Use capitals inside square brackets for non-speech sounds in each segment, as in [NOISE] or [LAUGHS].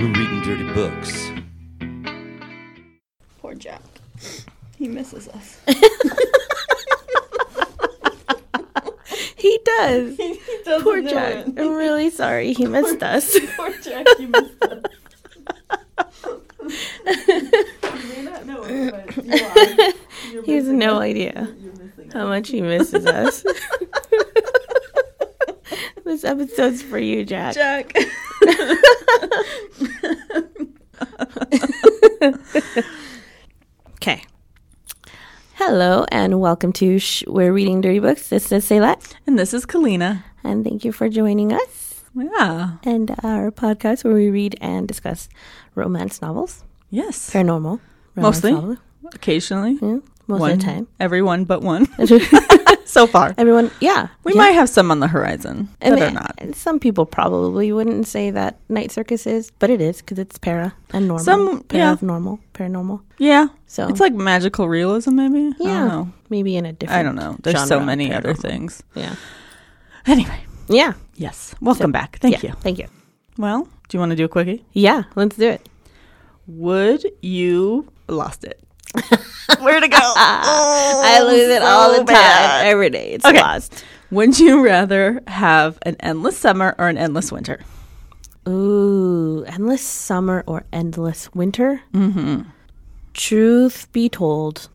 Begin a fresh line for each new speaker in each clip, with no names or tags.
We're reading dirty books.
Poor Jack. He misses us. [LAUGHS] [LAUGHS]
He does.
he doesn't
Poor Jack.
it.
I'm really sorry he missed us. [LAUGHS]
Poor Jack, you missed us. you may not know it, but you are. You're
He has no
us.
idea how much he misses us. this episode's for you, Jack.
Jack.
Okay. Hello and welcome to Sh- We're Reading Dirty Books. This is Saylat,
And this is Kalina.
and thank you for joining us
Yeah.
and our podcast where we read and discuss romance novels,
Yes.
paranormal.
Mostly.
novels.
Occasionally.
Yeah, most
one,
of the time.
Everyone but one. [LAUGHS] [LAUGHS] so far.
Everyone, yeah.
We
yeah.
might have some on the horizon
I mean,
are not.
Some people probably wouldn't say that Night Circus is, but it is because it's para and normal.
Some- yeah.
normal, paranormal.
Yeah.
So
It's like magical realism, maybe? I
yeah,
don't know.
maybe in a different.
I don't know. There's so many other things.
Yeah,
Anyway,
yeah.
yes. Welcome back. Thank
yeah,
you.
Thank you.
Well, do you want to do a quickie?
Yeah, let's do it.
Would you lost it? [LAUGHS] Where to go? [LAUGHS]
I lose it all the time,
bad.
every day. It's
Okay.
lost.
Would you rather have an endless summer or an endless winter?
Ooh, endless summer or endless winter?
Mm-hmm.
Truth be told,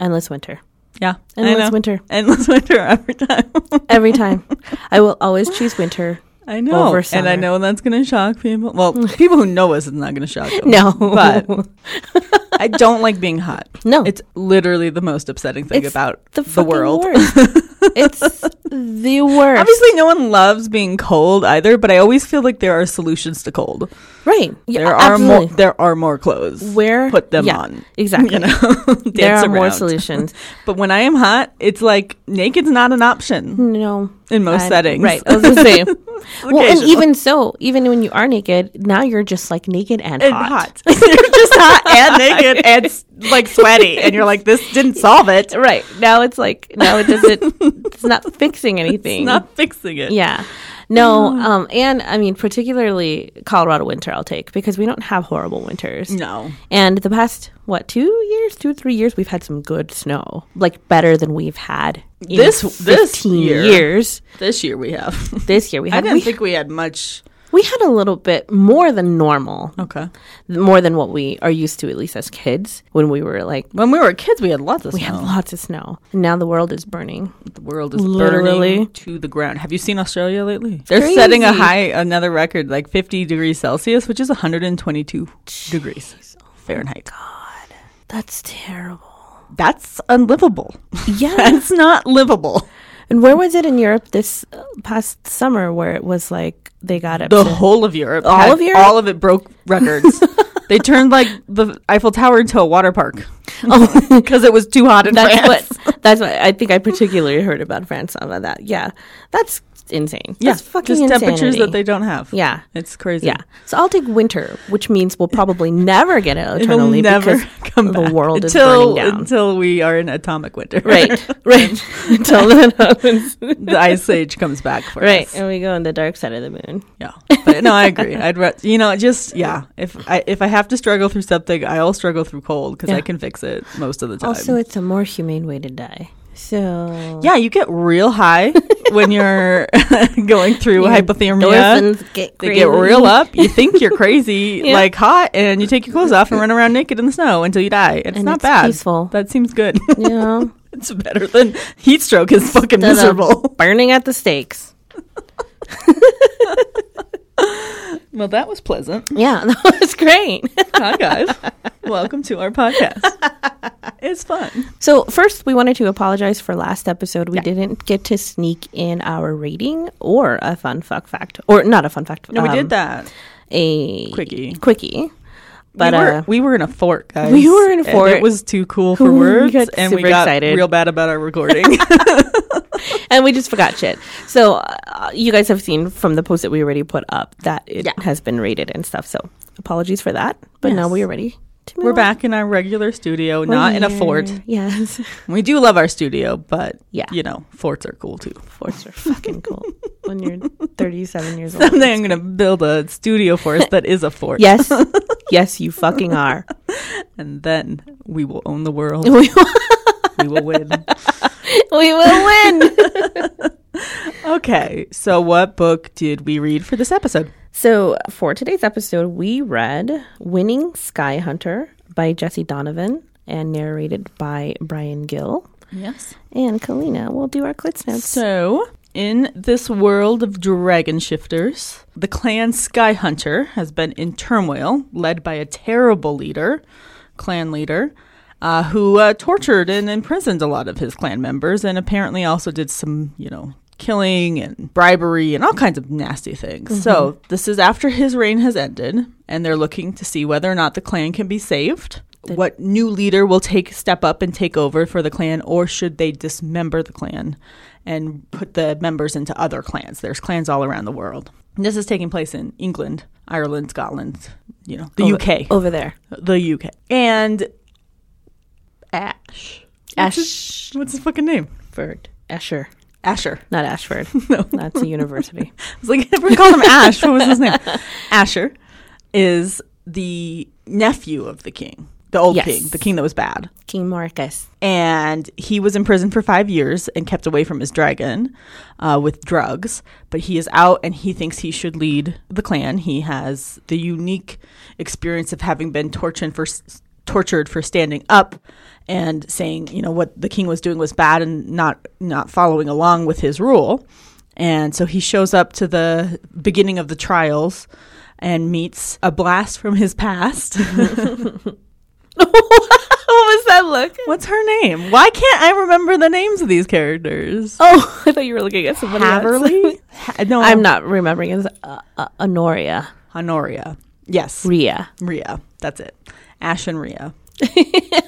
endless winter.
Yeah.
Endless winter.
Endless [LAUGHS] winter every time.
Every time. I will always choose winter.
I know.
Over
and I know that's going to shock people. Well, [LAUGHS] people who know us, it's not going to shock them.
No.
But [LAUGHS] I don't like being hot.
no.
It's literally the most upsetting thing
It's
about
the,
the, world.
worst. [LAUGHS] it's the worst.
Obviously, no one loves being cold either, but I always feel like there are solutions to cold.
right. Yeah,
there are more. There are more clothes.
Where
Put them
yeah,
on.
Exactly.
You know,
there are more solutions.
But when I am hot, it's like naked's not an option
No.
in most
I-
settings.
Right. I was the same. [LAUGHS] well, and even so, even when you are naked, now you're just like naked and,
and
hot.
hot. [LAUGHS] You're just hot [LAUGHS] and naked and like sweaty, and you're like, this didn't solve it.
Right. Now it's like now it doesn't it's not fixing anything.
It's not fixing it.
Yeah. No, um, and I mean particularly Colorado winter I'll take because we don't have horrible winters.
No.
And the past what, two years, two, three years, we've had some good snow. Like better than we've had in
This- this
15
year.
years.
This year we have.
This year we [LAUGHS] have.
I
had
didn't
we,
think we had much.
We had a little bit more than normal.
Okay.
More than what we are used to at least as kids when we were like
When we were kids, we had lots of
we
snow.
had lots of snow. And now the world is burning.
the world is
Literally.
burning to the ground. Have you seen Australia lately? They're setting a high, another record, like 50 degrees Celsius, which is 122 degrees Fahrenheit. God.
That's terrible.
That's unlivable.
Yeah. [LAUGHS]
That's not livable.
and where was it in Europe this uh, past summer where it was like they got up
The whole of Europe,
All
had-
of Europe?
all of it broke [LAUGHS] records. they turned like the Eiffel Tower into a water park
Oh, [LAUGHS]
because it was too hot in
that's
France.
what [LAUGHS] that's what I think I particularly heard about France about that. Yeah. That's insane.
yeah,
That's fucking
just temperatures
insanity.
that they don't have.
Yeah.
it's crazy.
Yeah. So I'll take winter, which means we'll probably never get it
It'll never
because
come
the
back
world is
until
burning down.
until we are in atomic winter.
right. Right. [LAUGHS] Until that happens.
the ice age comes back for
right.
us. Right.
And we go on the dark side of the moon.
Yeah, but no, I agree. I'd re- you know just yeah. If I if I have to struggle through something, I'll struggle through cold because
Yeah.
I can fix it most of the time.
Also, it's a more humane way to die. So
yeah, you get real high when [LAUGHS] you're [LAUGHS] going through
Your
hypothermia.
get
They get real up. You think you're crazy, [LAUGHS]
Yeah.
like hot, and you take your clothes off and run around naked in the snow until you die. It's
And
not
it's
bad.
peaceful.
That seems good.
You know,
it's better than heat stroke. Is fucking
Instead
miserable.
burning at the stakes. [LAUGHS]
Well, that was pleasant.
Yeah, [LAUGHS] that was great.
Hi guys, welcome to our podcast. It's fun.
So first, we wanted to apologize for last episode. We
Yeah.
didn't get to sneak in our rating or a fun fuck fact, or not a fun fact.
No, we
um,
did that.
A
Quickie.
Quickie. But
we were,
uh,
we were in a fort, guys.
we were in a
and
fort.
it was too cool for [LAUGHS]
We
words,
got
and we got
excited.
real bad about our recording. [LAUGHS] [LAUGHS]
and we just forgot shit. So uh, you guys have seen from the post that we already put up that it
Yeah.
has been rated and stuff. So apologies for that. But now we are ready
We're back in our regular studio,
We're
not in a fort.
Yes. [LAUGHS]
We do love our studio, but
Yeah.
you know, forts are cool too.
Forts are fucking cool when you're [LAUGHS] 37 years old.
Someday I'm going to build a studio for us that is a fort.
Yes. [LAUGHS] Yes, you fucking are.
And then we will own the world.
we
will win.
we will win.
Okay. So, what book did we read for this episode?
So, for today's episode, we read Winning Sky Hunter by Jessie Donovan and narrated by Brian Gill.
Yes.
And Kalina will do our Clits notes.
So, in this world of dragon shifters, the clan Sky Hunter has been in turmoil, led by a terrible leader, clan leader, uh, who uh, tortured and imprisoned a lot of his clan members, and apparently also did some, you know, killing and bribery and all kinds of nasty things. So, mm-hmm. this is after his reign has ended, and they're looking to see whether or not the clan can be saved.
The-
what new leader will take step up and take over for the clan, or should they dismember the clan and put the members into other clans? There's clans all around the world. And this is taking place in England, Ireland, Scotland, you know, the
Over-
UK,
Over there.
the UK, and Ash. What's his,
Ash.
what's his fucking name?
Ashford. Asher.
Asher.
Not Ashford. [LAUGHS]
No.
That's a university. [LAUGHS]
I was like, if we called him Ash. What was his name? [LAUGHS] Asher is the nephew of the king, the old
Yes.
king, the king that was bad.
King Marcus.
And he was in prison for five years and kept away from his dragon uh, with drugs. But he is out and he thinks he should lead the clan. He has the unique experience of having been tortured for tortured for standing up and saying, you know, what the king was doing was bad and not not following along with his rule. And so he shows up to the beginning of the trials and meets a blast from his past. [LAUGHS]
what was that look?
What's her name? Why can't I remember the names of these characters?
Oh, [LAUGHS] I thought you were looking at somebody else.
Haverly? Ha- [LAUGHS] no,
I'm not remembering. It's uh, uh, Honoria.
Honoria. Yes,
Ria.
Rhea. That's it. Ash and Rhea.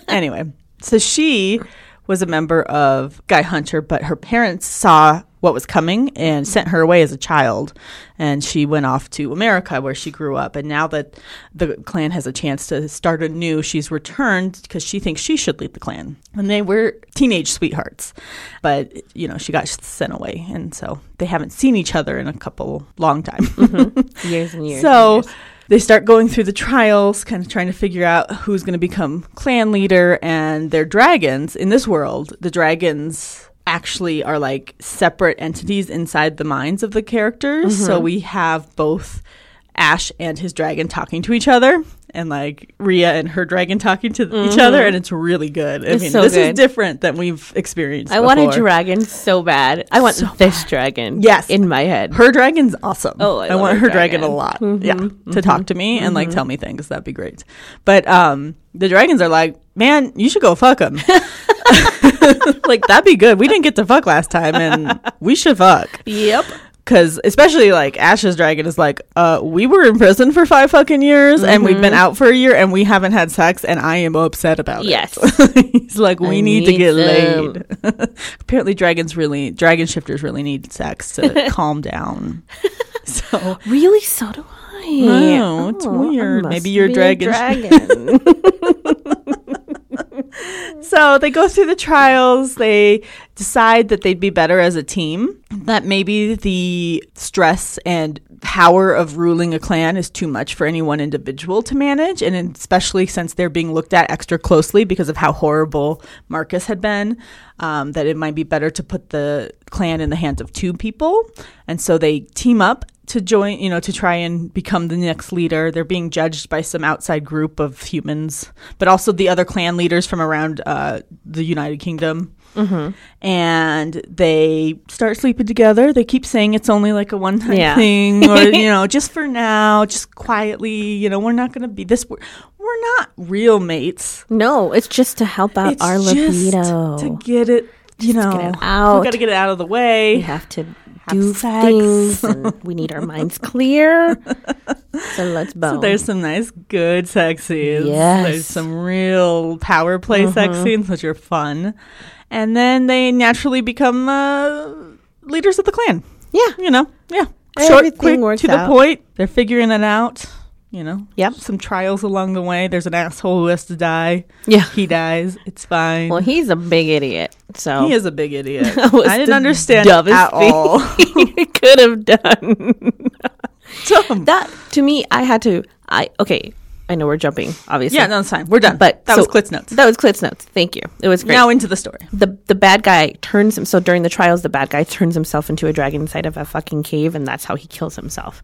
anyway, so she was a member of Sky Hunter, but her parents saw what was coming and sent her away as a child. And she went off to America where she grew up. And now that the clan has a chance to start anew, she's returned because she thinks she should lead the clan. And they were teenage sweethearts. But, you know, she got sent away. And so they haven't seen each other in a couple long time. Mm-hmm. [LAUGHS]
Years and years.
So
and years.
They start going through the trials, kind of trying to figure out who's going to become clan leader. And their dragons in this world, the dragons actually are like separate entities inside the minds of the characters. So mm-hmm. we have both Ash and his dragon talking to each other. And like Rhea and her dragon talking to each other, and it's really good. I
It's
mean,
so
this is different than we've experienced.
I want a dragon so bad. I want
So
this dragon.
Yes.
In my head.
Her dragon's awesome.
Oh, I
I, want
her
dragon,
dragon.
a lot.
Mhm,
Yeah, to talk to me and like tell me things. That'd be great. But um, the dragons are like, man, you should go fuck them. [LAUGHS] [LAUGHS] like that'd be good. We didn't get to fuck last time, and we should fuck.
Yep.
Because especially like Ash's dragon is like, uh, we were in prison for five fucking years, and we've been out for a year, and we haven't had sex, and I am upset about
Yes.
it. Yes, [LAUGHS] he's like, we
I
need, to get
some.
laid. [LAUGHS] Apparently, dragons really, dragon shifters really need sex to [LAUGHS] calm down. So
Really? So do I.
No, it's weird. Maybe you're
a
dragon-
dragon.
So they go through the trials. They decide that they'd be better as a team. That maybe the stress and power of ruling a clan is too much for any one individual to manage. And especially since they're being looked at extra closely because of how horrible Marcus had been, um, that it might be better to put the clan in the hands of two people. And so they team up to join, you know, to try and become the next leader. They're being judged by some outside group of humans, but also the other clan leaders from around uh, the United Kingdom. And they start sleeping together. They keep saying it's only like a one time
Yeah.
thing, or [LAUGHS] you know, just for now, just quietly. You know, we're not going to be this. We're, we're not real mates.
no, it's just to help out
It's
our
just
libido.
to get it. You know,
to get it out.
we got to get it out of the way.
we have to do
sex.
things and we need our minds clear. so let's [LAUGHS] bone.
So there's some nice, good sex scenes.
Yes.
There's some real power play sex scenes, which are fun. And then they naturally become uh, leaders of the clan.
yeah.
You know, yeah. Short,
Everything
quick, to the point. They're figuring it out. You know,
Yep.
some trials along the way. There's an asshole who has to die.
Yeah.
He dies. It's fine.
Well, he's a big idiot. So
he is a big idiot. [LAUGHS] I didn't understand at
thing
all. [LAUGHS]
he could have done. [LAUGHS]
Dumb.
that to me, I had to. I okay. I know we're jumping, obviously.
Yeah, no, it's fine. We're done.
But
that
so-
was Clit's notes.
That was Clit's notes. Thank you. It was great.
Now into the story.
the the bad guy turns him. So during the trials, the bad guy turns himself into a dragon inside of a fucking cave, and that's how he kills himself.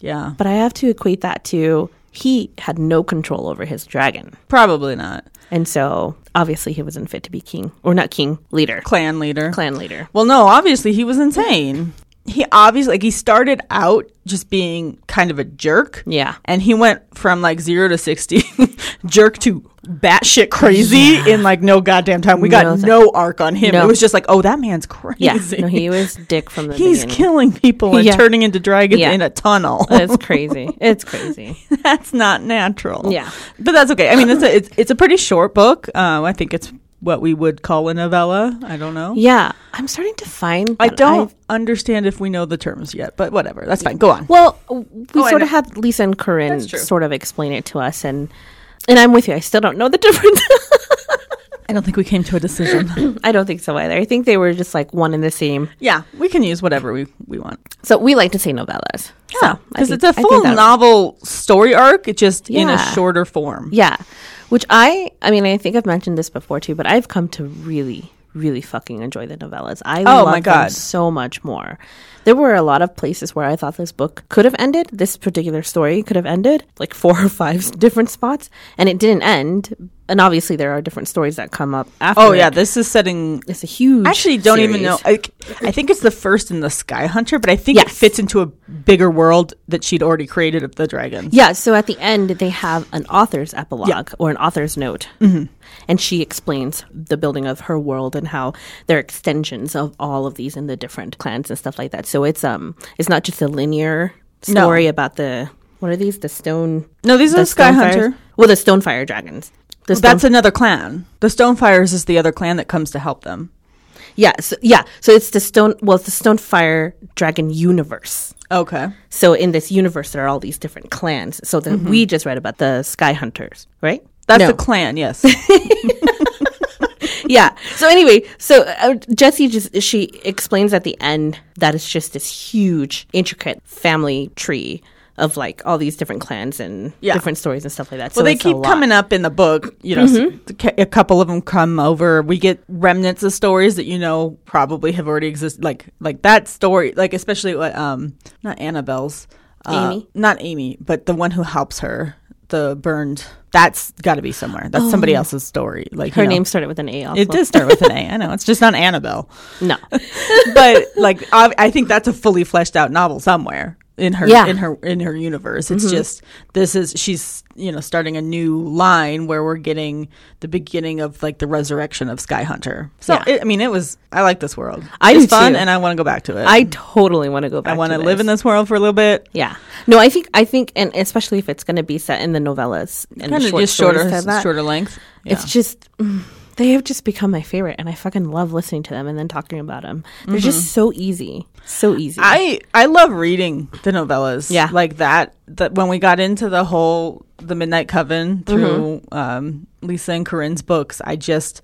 Yeah,
But I have to equate that to he had no control over his dragon,
probably not.
and so obviously he wasn't fit to be king or not king leader,
Clan leader.
clan leader.
Well, no, obviously he was insane. He obviously like he started out just being kind of a jerk.
Yeah.
And he went from like zero to sixty [LAUGHS] jerk to batshit crazy in like no goddamn time. We got
No
no, arc on him.
No.
It was just like, oh, that man's crazy.
Yeah, no, he was dick from the
He's
beginning.
killing people and
Yeah.
turning into dragons
Yeah.
in a tunnel.
It's crazy. It's crazy. [LAUGHS]
that's not natural.
Yeah.
but that's okay. I mean, it's a it's, it's a pretty short book. Um, I think it's what we would call a novella. I don't know.
Yeah, I'm starting to find.
I don't
I've-
understand if we know the terms yet, but whatever. That's fine. Go on.
Well, we
Oh,
sort of had Lisa and Corinne sort of explain it to us, and and I'm with you. I still don't know the [LAUGHS] difference.
I don't think we came to a decision. [COUGHS]
I don't think so either. I think they were just like one and the same.
yeah, we can use whatever we, we want.
So we like to say novellas.
Yeah, because
think-
it's a full novel story arc, just in a shorter form.
Yeah, which I, I mean, I think I've mentioned this before too, but I've come to really, really fucking enjoy the novellas. I
Oh
love
my
them so much more. There were a lot of places where I thought this book could have ended. This particular story could have ended like four or five [LAUGHS] different spots, and it didn't end. And obviously, there are different stories that come up after.
Oh yeah,
it.
this is setting.
it's a huge.
I actually don't even know. I, I think it's the first in the Sky Hunter, but I think it fits into a bigger world that she'd already created of the dragons.
Yeah, so at the end, they have an author's epilogue or an author's note. Mm-hmm. And she explains the building of her world and how they're extensions of all of these in the different clans and stuff like that. So it's um it's not just a linear
No.
story about the what are these? The stone
No, these are
the
the Sky? Hunter.
Well the Stonefire dragons. The
That's another clan. The Stonefires is the other clan that comes to help them.
yeah, so, yeah. So it's the stone well it's the Stonefire dragon universe.
Okay.
So in this universe there are all these different clans. So that we just read about the Sky Hunters, right?
That's
No.
the clan, yes. [LAUGHS]
yeah. So anyway, so uh, Jessie just she explains at the end that it's just this huge, intricate family tree of like all these different clans and
Yeah.
different stories and stuff like that.
Well,
so
they keep coming up in the book. You know,
Mm-hmm.
s- ca- a couple of them come over. We get remnants of stories that you know probably have already existed. Like like that story, like especially what um not Annabelle's, uh,
Amy?
not Amy, but the one who helps her, the burned. That's got to be somewhere. That's somebody else's story. Like
Oh. Her
you know.
name started with an A. Also.
It did [LAUGHS] start with an A. I know it's just not Annabelle,
No. [LAUGHS]
but like I, I think that's a fully fleshed out novel somewhere in her
Yeah.
in her in her universe. It's just this is she's you know starting a new line where we're getting the beginning of like the resurrection of Sky Hunter. So
Yeah.
it, I mean, it was I like this world.
I
it's fun,
too.
and I want to go back to it.
I totally want to go back.
I want
to
live in this world for a little bit.
Yeah. No, I think I think, and especially if it's going to be set in the novellas and
Kind of just shorter, shorter length. Yeah.
It's just mm, they have just become my favorite, and I fucking love listening to them and then talking about them. They're just so easy, so easy.
I I love reading the novellas.
Yeah.
like that. That when we got into the whole the Midnight Coven through
Mm-hmm.
um, Lisa and Corinne's books, I just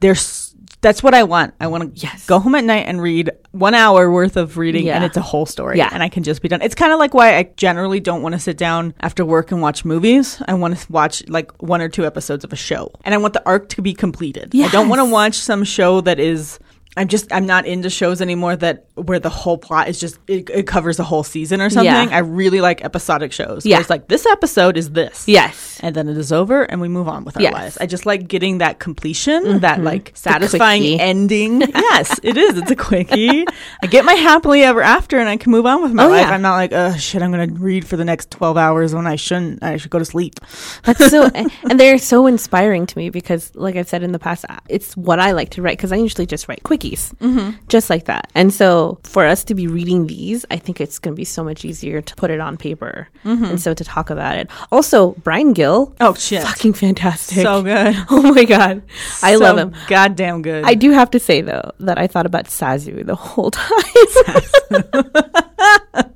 there's that's what I want. I want to
Yes.
go home at night and read one hour worth of reading, and it's a whole story.
Yeah.
and I can just be done. It's kind of like why I generally don't want to sit down after work and watch movies. I want to watch like one or two episodes of a show, and I want the arc to be completed. I don't want to watch some show that is. I'm just I'm not into shows anymore that where the whole plot is just it, it covers a whole season or something.
Yeah.
I really like episodic shows.
Yeah.
it's like this episode is this.
yes,
And then it is over and we move on with our
Yes. Mm-hmm.
lives. I just like getting that completion, that like satisfying ending. [LAUGHS] yes, it is. It's a quickie. I get my happily ever after and I can move on with my
Oh,
life.
yeah.
I'm not like, oh shit, I'm going to read for the next 12 hours when I shouldn't. I should go to sleep.
That's so, [LAUGHS] and they're so inspiring to me because, like I've said in the past, it's what I like to write because I usually just write quickies, mm-hmm. just like that. And so, for us to be reading these, I think it's going to be so much easier to put it on paper mm-hmm. and so to talk about it. Also, Brian Gill,
Oh shit.
fucking fantastic,
So good. [LAUGHS]
Oh my god, I love him.
Goddamn good.
I do have to say though that I thought about Zazu the whole [LAUGHS] time. [LAUGHS]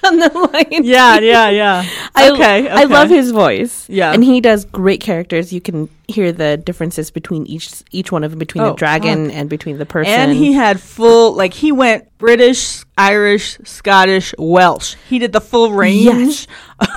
from the Lion
Yeah, yeah, yeah.
I,
okay,
I love his voice.
Yeah.
and he does great characters. You can hear the differences between each each one of them, between
Oh,
the dragon and between the person.
And he had full, like, he went British, Irish, Scottish, Welsh. He did the full range.
Yes. [LAUGHS]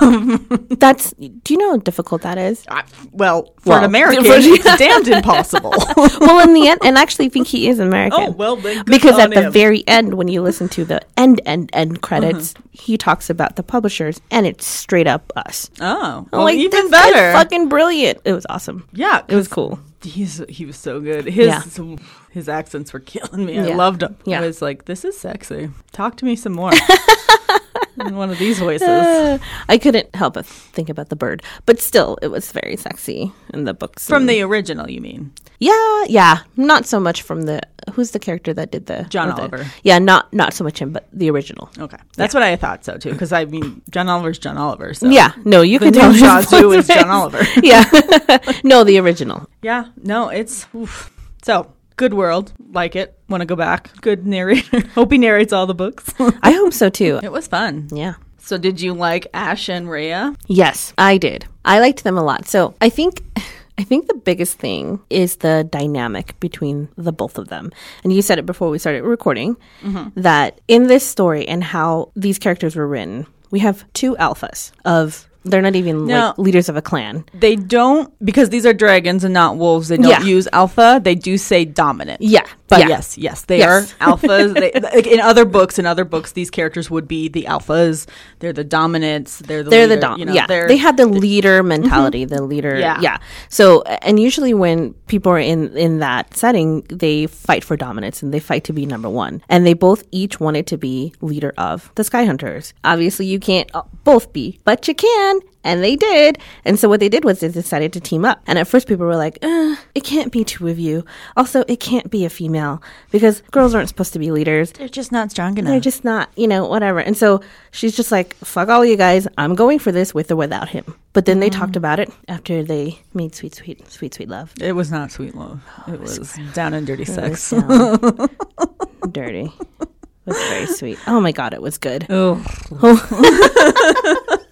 That's. Do you know how difficult that is?
I- well, for
Well,
an American, it's [LAUGHS] damned impossible. [LAUGHS]
well, in the end, and actually, I think he is American.
Oh, well,
because at the very end, when you listen to the end, end, end credits,
Uh-huh.
he talks about the publishers, and it's straight up us.
oh, well,
like,
even better.
fucking brilliant. It was awesome.
Yeah,
It was cool.
He's he was so good. His
Yeah.
his accents were killing me. I
Yeah.
loved him.
Yeah.
I was like, this is sexy. Talk to me some more. [LAUGHS] In one of these voices.
Uh, [SIGHS] I couldn't help but think about the bird, but still, it was very sexy in the books.
From the original, you mean?
yeah, yeah, not so much from the who's the character that did the
John
or the-
Oliver.
Yeah, not not so much him, but the original.
Okay, that's what I thought so too. Because I mean, John Oliver's John Oliver. So
Yeah, no, you can tell voice
is John Oliver. [LAUGHS]
yeah, [LAUGHS] no, the original.
Yeah, no, it's oof. so good world. Like it. Want to go back? Good narrator. [LAUGHS] Hope he narrates all the books. [LAUGHS]
I hope so too.
it was fun.
Yeah.
So did you like Ash and Rhea?
Yes, I did. I liked them a lot. So I think [LAUGHS] I think the biggest thing is the dynamic between the both of them. And you said it before we started recording mm-hmm. that in this story and how these characters were written, we have two alphas of they're not even
No.
like leaders of a clan.
They don't because these are dragons and not wolves. They don't
Yeah.
use alpha. They do say dominant.
Yeah,
But
yeah.
yes, yes, they
Yes.
are [LAUGHS] alphas. they, like in other books, in other books, these characters would be the alphas. They're the dominants. They're the
they're
leader,
the dom.
You know,
yeah,
they're,
they have the leader mentality. The leader.
Yeah.
yeah. So, and usually when people are in in that setting, they fight for dominance and they fight to be number one. And they both each wanted to be leader of the Sky Hunters. Obviously, you can't uh, both be, but you can. And they did. And so what they did was they decided to team up. And at first people were like, uh, it can't be two of you. Also, it can't be a female because girls aren't supposed to be leaders.
they're just not strong enough.
They're just not, you know, whatever. And so she's just like, fuck all you guys. I'm going for this with or without him. But then they talked about it after they made sweet, sweet, sweet, sweet love.
it was not sweet love. It was down and dirty
It
sex. [LAUGHS]
dirty. It was very sweet. Oh my God, it was good.
Oh, [LAUGHS]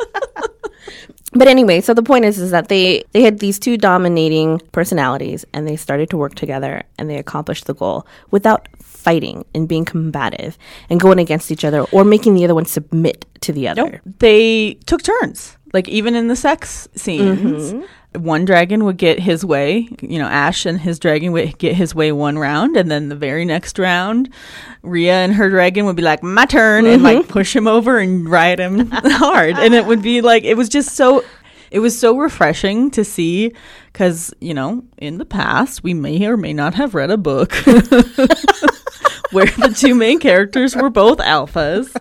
But anyway, so the point is, is that they they had these two dominating personalities, and they started to work together, and they accomplished the goal without fighting and being combative and going against each other or making the other one submit to the other.
Nope. They took turns. Like even in the sex scenes, mm-hmm. One dragon would get his way. You know, Ash and his dragon would get his way one round, and then the very next round, Rhea and her dragon would be like, "My turn," and like mm-hmm. push him over and ride him [LAUGHS] hard. And it would be like it was just so. It was so refreshing to see because, you know, in the past, we may or may not have read a book [LAUGHS] where the two main characters were both alphas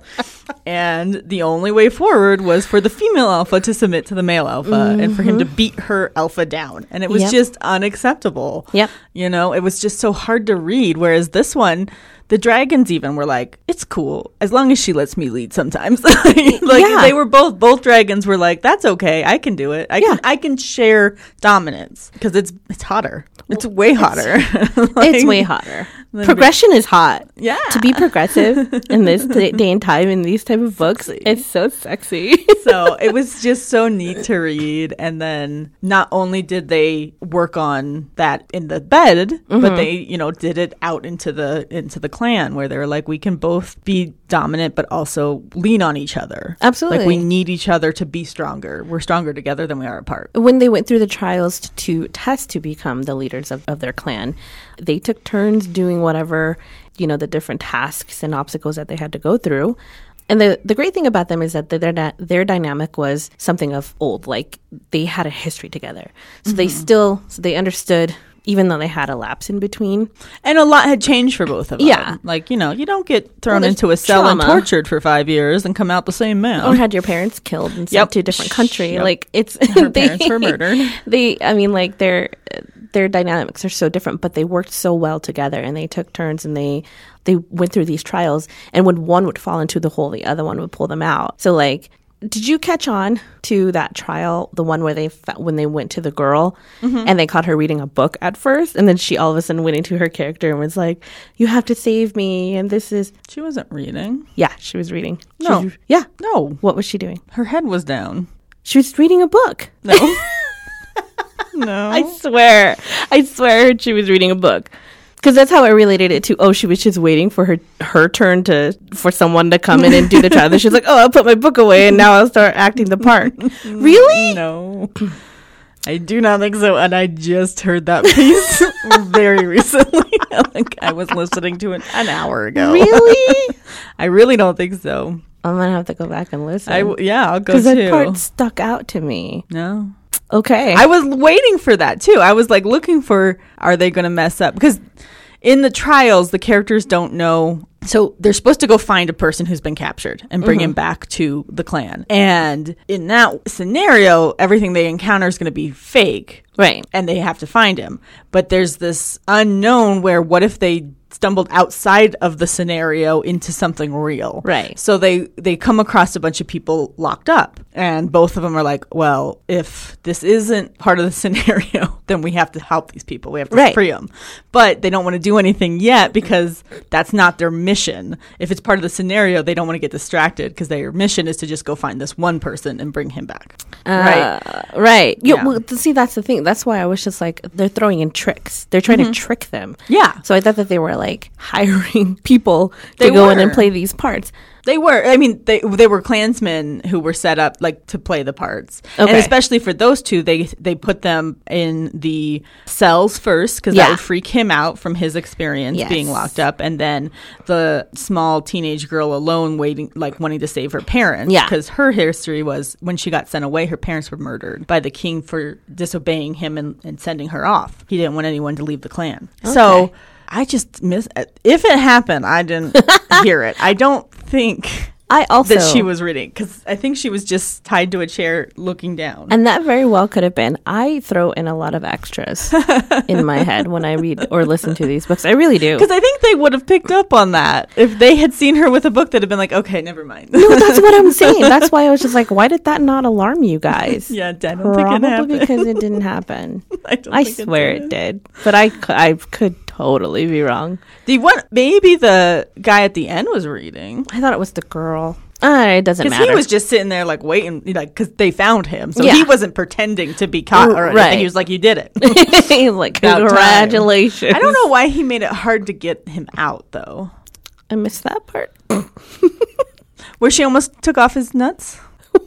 and the only way forward was for the female alpha to submit to the male alpha and for him to mm-hmm. beat her alpha down and it was
Yep.
just unacceptable
Yep.
you know it was just so hard to read whereas this one the dragons even were like it's cool as long as she lets me lead sometimes [LAUGHS] like
Yeah.
they were both both dragons were like that's okay i can do it i
Yeah.
can i can share dominance because it's it's hotter it's way hotter [LAUGHS]
it's
Like,
way hotter. Progression is hot.
yeah
To be progressive in this [LAUGHS] t- day and time in these type of books,
Sexy.
it's so sexy.
so it was [LAUGHS] just so neat to read and then not only did they work on that in the bed
Mm-hmm.
but they you know did it out into the into the clan where they were like we can both be dominant but also lean on each other
Absolutely.
like we need each other to be stronger we're stronger together than we are apart
when they went through the trials to test to become the leaders of, of their clan, they took turns doing whatever, you know, the different tasks and obstacles that they had to go through. And the, the great thing about them is that their, their dynamic was something of old. Like they had a history together. So they mm-hmm. still, so they understood, even though they had a lapse in between.
and a lot had changed for both of them
Yeah.
like you know you don't get thrown
there's
into a cell
trauma.
and tortured for five years and come out the same man
Or had your parents killed and sent
Yep.
to a different country.
Yep.
Like it's
Her [LAUGHS] parents were murdered. [LAUGHS]
They, I mean, like their their dynamics are so different, but they worked so well together, and they took turns, and they they went through these trials. And when one would fall into the hole, the other one would pull them out. So like did you catch on to that trial, the one where they when they went to the girl mm-hmm. and they caught her reading a book at first, and then she all of a sudden went into her character and was like, "You have to save me," and this is
She wasn't reading.
yeah, she was reading.
No.
was- yeah.
No,
What was she doing?
her head was down.
She was reading a book.
No. [LAUGHS] [LAUGHS] no.
I swear, I swear, she was reading a book. Because that's how I related it to. Oh, she was just waiting for her her turn to for someone to come in and do the trial. Then she's like, "Oh, I'll put my book away and now I'll start acting the part." [LAUGHS] really?
No. I do not think so. And I just heard that piece [LAUGHS] very recently. [LAUGHS] like I was listening to it an hour ago.
Really?
I really don't think so.
I'm gonna have to go back and listen.
I w- yeah, I'll go
because that part stuck out to me.
no.
Okay.
I was waiting for that too. I was like looking for are they going to mess up because in the trials the characters don't know. So they're supposed to go find a person who's been captured and bring him mm-hmm. back to the clan. And in that scenario, everything they encounter is going to be fake.
right.
and they have to find him. But there's this unknown where what if they stumbled outside of the scenario into something real?
Right.
So they they come across a bunch of people locked up and both of them are like, "Well, if this isn't part of the [LAUGHS] scenario, then we have to help these people. We have to
Right.
free them." But they don't want to do anything yet because that's not their mission. If it's part of the scenario, they don't want to get distracted because their mission is to just go find this one person and bring him back. right.
Uh, right. Yeah.
Yeah.
Well, see, that's the thing. That's why I was just like, they're throwing in tricks. They're trying to trick them.
Yeah.
So I thought that they were like [LAUGHS] hiring people
They
to go in and play these parts.
They were. I mean, they they were clansmen who were set up like to play the parts, and
Okay.
especially for those two, they they put them in the cells first because
Yeah.
that would freak him out from his experience
Yes.
being locked up, and then the small teenage girl alone, waiting like wanting to save her parents,
Yeah.
because her history was when she got sent away, her parents were murdered by the king for disobeying him and, and sending her off. He didn't want anyone to leave the clan, so. I just miss if it happened. I didn't [LAUGHS] hear it. I don't think
I also
that she was reading because I think she was just tied to a chair looking down.
and that very well could have been. I throw in a lot of extras in my [LAUGHS] head when I read or listen to these books. I really do.
Because I think they would have picked up on that if they had seen her with a book that had been like, okay, never mind.
No, that's what I'm saying. [LAUGHS] That's why I was just like, why did that not alarm you guys?
yeah, I don't think it
Probably
happened.
because it didn't happen.
I, don't
I swear it did, but I, I could totally be wrong.
The one, maybe the guy at the end was reading
I thought it was the girl. Uh, it doesn't
because
matter.
he was just sitting there like waiting, like because they found him, so
Yeah.
he wasn't pretending to be caught or anything.
Right.
He was like, "You did it." [LAUGHS]
He's like,
About time.
congratulations.
I don't know why he made it hard to get him out though.
I missed that part. [LAUGHS]
Where she almost took off his nuts. [LAUGHS]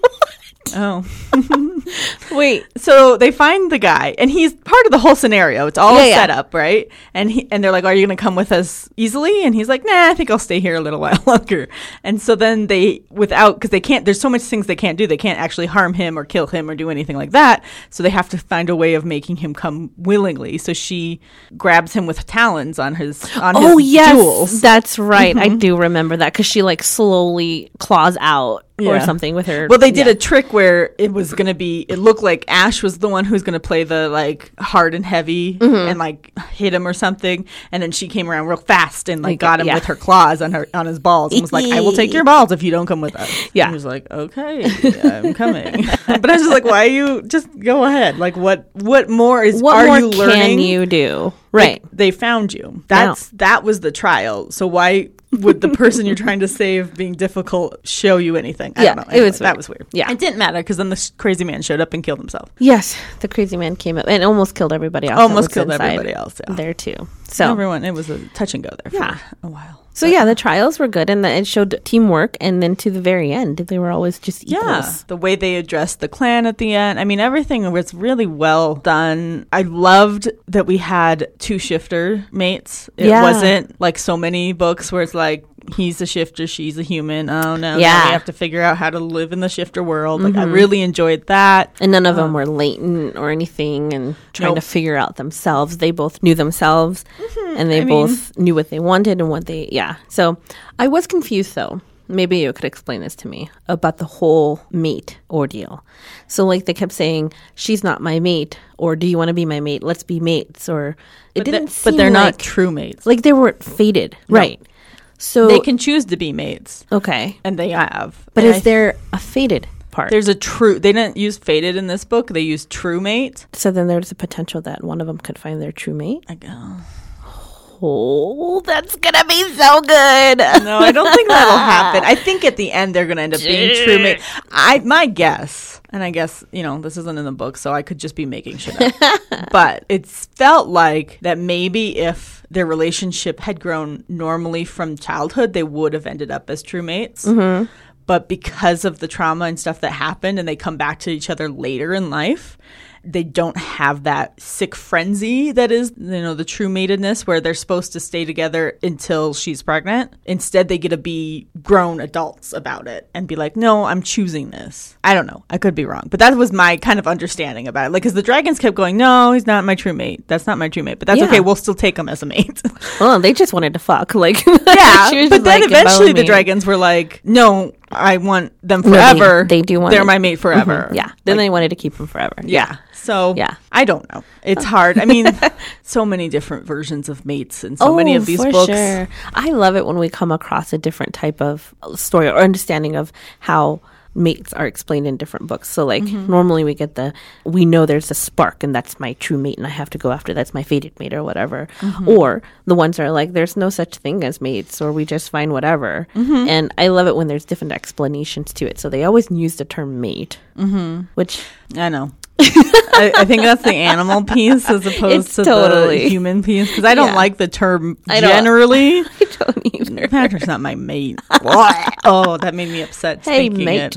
oh. [LAUGHS]
Wait,
So they find the guy, and he's part of the whole scenario. It's all
Yeah, yeah.
set up, right? And he and they're like, "Are you going to come with us easily?" And he's like, "Nah, I think I'll stay here a little [LAUGHS] while longer." And so then they, without, because they can't. There's so much things they can't do. They can't actually harm him or kill him or do anything like that. So they have to find a way of making him come willingly. So she grabs him with talons on his on
oh
his
yes,
jewels.
that's right. I mm-hmm. do remember that because she like slowly claws out or something with her.
Well, they did
yeah.
a trick where it was going to be, it looked like Ash was the one who's going to play the like hard and heavy
Mm-hmm.
and like hit him or something. And then she came around real fast and like
Like,
got him
yeah.
with her claws on her, on his balls and was like, I will take your balls if you don't come with us. [LAUGHS]
Yeah.
And he was like, okay, [LAUGHS] I'm coming. [LAUGHS] but I was just like, why are you just go ahead? Like what, what more is,
What
are
more
you learning?
can you do?
Like,
Right.
they found you. That's, that was the trial. So why would the person you're trying to save being difficult show you anything? I
Yeah,
don't know.
it was
that
weird.
was weird.
Yeah.
It didn't matter because then the crazy man showed up and killed himself.
yes, the crazy man came up and almost killed everybody else.
Almost killed everybody else. Yeah.
there too. So
Everyone, it was a touch and go there
Yeah.
for a while.
So yeah, the trials were good, and then it showed teamwork, and then to the very end, they were always just equals.
Yeah, the way they addressed the clan at the end. I mean, everything was really well done. I loved that we had two shifter mates. It
Yeah.
wasn't like so many books where it's like he's a shifter, she's a human. Oh no,
Yeah.
we have to figure out how to live in the shifter world. Like I
Mhm.
really enjoyed that.
And none of them were latent or anything, and trying
Nope.
to figure out themselves. They both knew themselves, and they
Mm-hmm. I mean-
both knew what they wanted and what they. Yeah. So I was confused though. Maybe you could explain this to me about the whole mate ordeal. So like they kept saying, "She's not my mate," or "Do you want to be my mate? Let's be mates." Or it
But,
didn't.
but
seem
they're not true mates.
like they weren't fated, right? So
they can choose to be mates,
okay,
and they have.
but
And
is
I-
there a fated part?
There's a true. They didn't use fated in this book. They used true mate.
so then there's a potential that one of them could find their true mate.
I go.
Oh, that's gonna be so good.
No, I don't think that'll [LAUGHS] happen. I think at the end they're going to end up being true mate. I my guess, and I guess you know this isn't in the book, so I could just be making shit up. [LAUGHS] but it's felt like that maybe if their relationship had grown normally from childhood, they would have ended up as true mates. Mm-hmm. But because of the trauma and stuff that happened, and they come back to each other later in life. They don't have that sick frenzy that is, you know, the true matedness where they're supposed to stay together until she's pregnant. Instead, they get to be grown adults about it and be like, no, I'm choosing this. I don't know. I could be wrong. But that was my kind of understanding about it. Like, because the dragons kept going, no, he's not my true mate. That's not my true mate. But that's
Yeah.
okay. We'll still take him as a mate.
well, they just wanted to fuck. [LAUGHS] Like,
yeah. but then
like,
eventually the
me."
dragons were like, no, I want them
No, they-
forever.
they do want
They're
it.
my mate forever.
Mhm, Yeah. Then they wanted to keep them forever.
Yeah. So
Yeah.
I don't know. It's hard. I mean, [LAUGHS] so many different versions of mates and so many of these
Oh, for
books.
Sure. I love it when we come across a different type of story or understanding of how mates are explained in different books. So like
Mm-hmm.
normally we get the we know there's a spark and that's my true mate and I have to go after that's my fated mate or whatever.
Mm-hmm.
Or the ones are like there's no such thing as mates or we just find whatever.
Mm-hmm.
And I love it when there's different explanations to it. So they always use the term mate, mm-hmm. which
I know. I, I think that's the animal piece as opposed
It's
to
totally-
the human piece because I don't
Yeah.
like the term
I don't-
generally. [LAUGHS]
I don't either.
Patrick's not my mate. [LAUGHS] oh, that made me upset.
Hey, mate.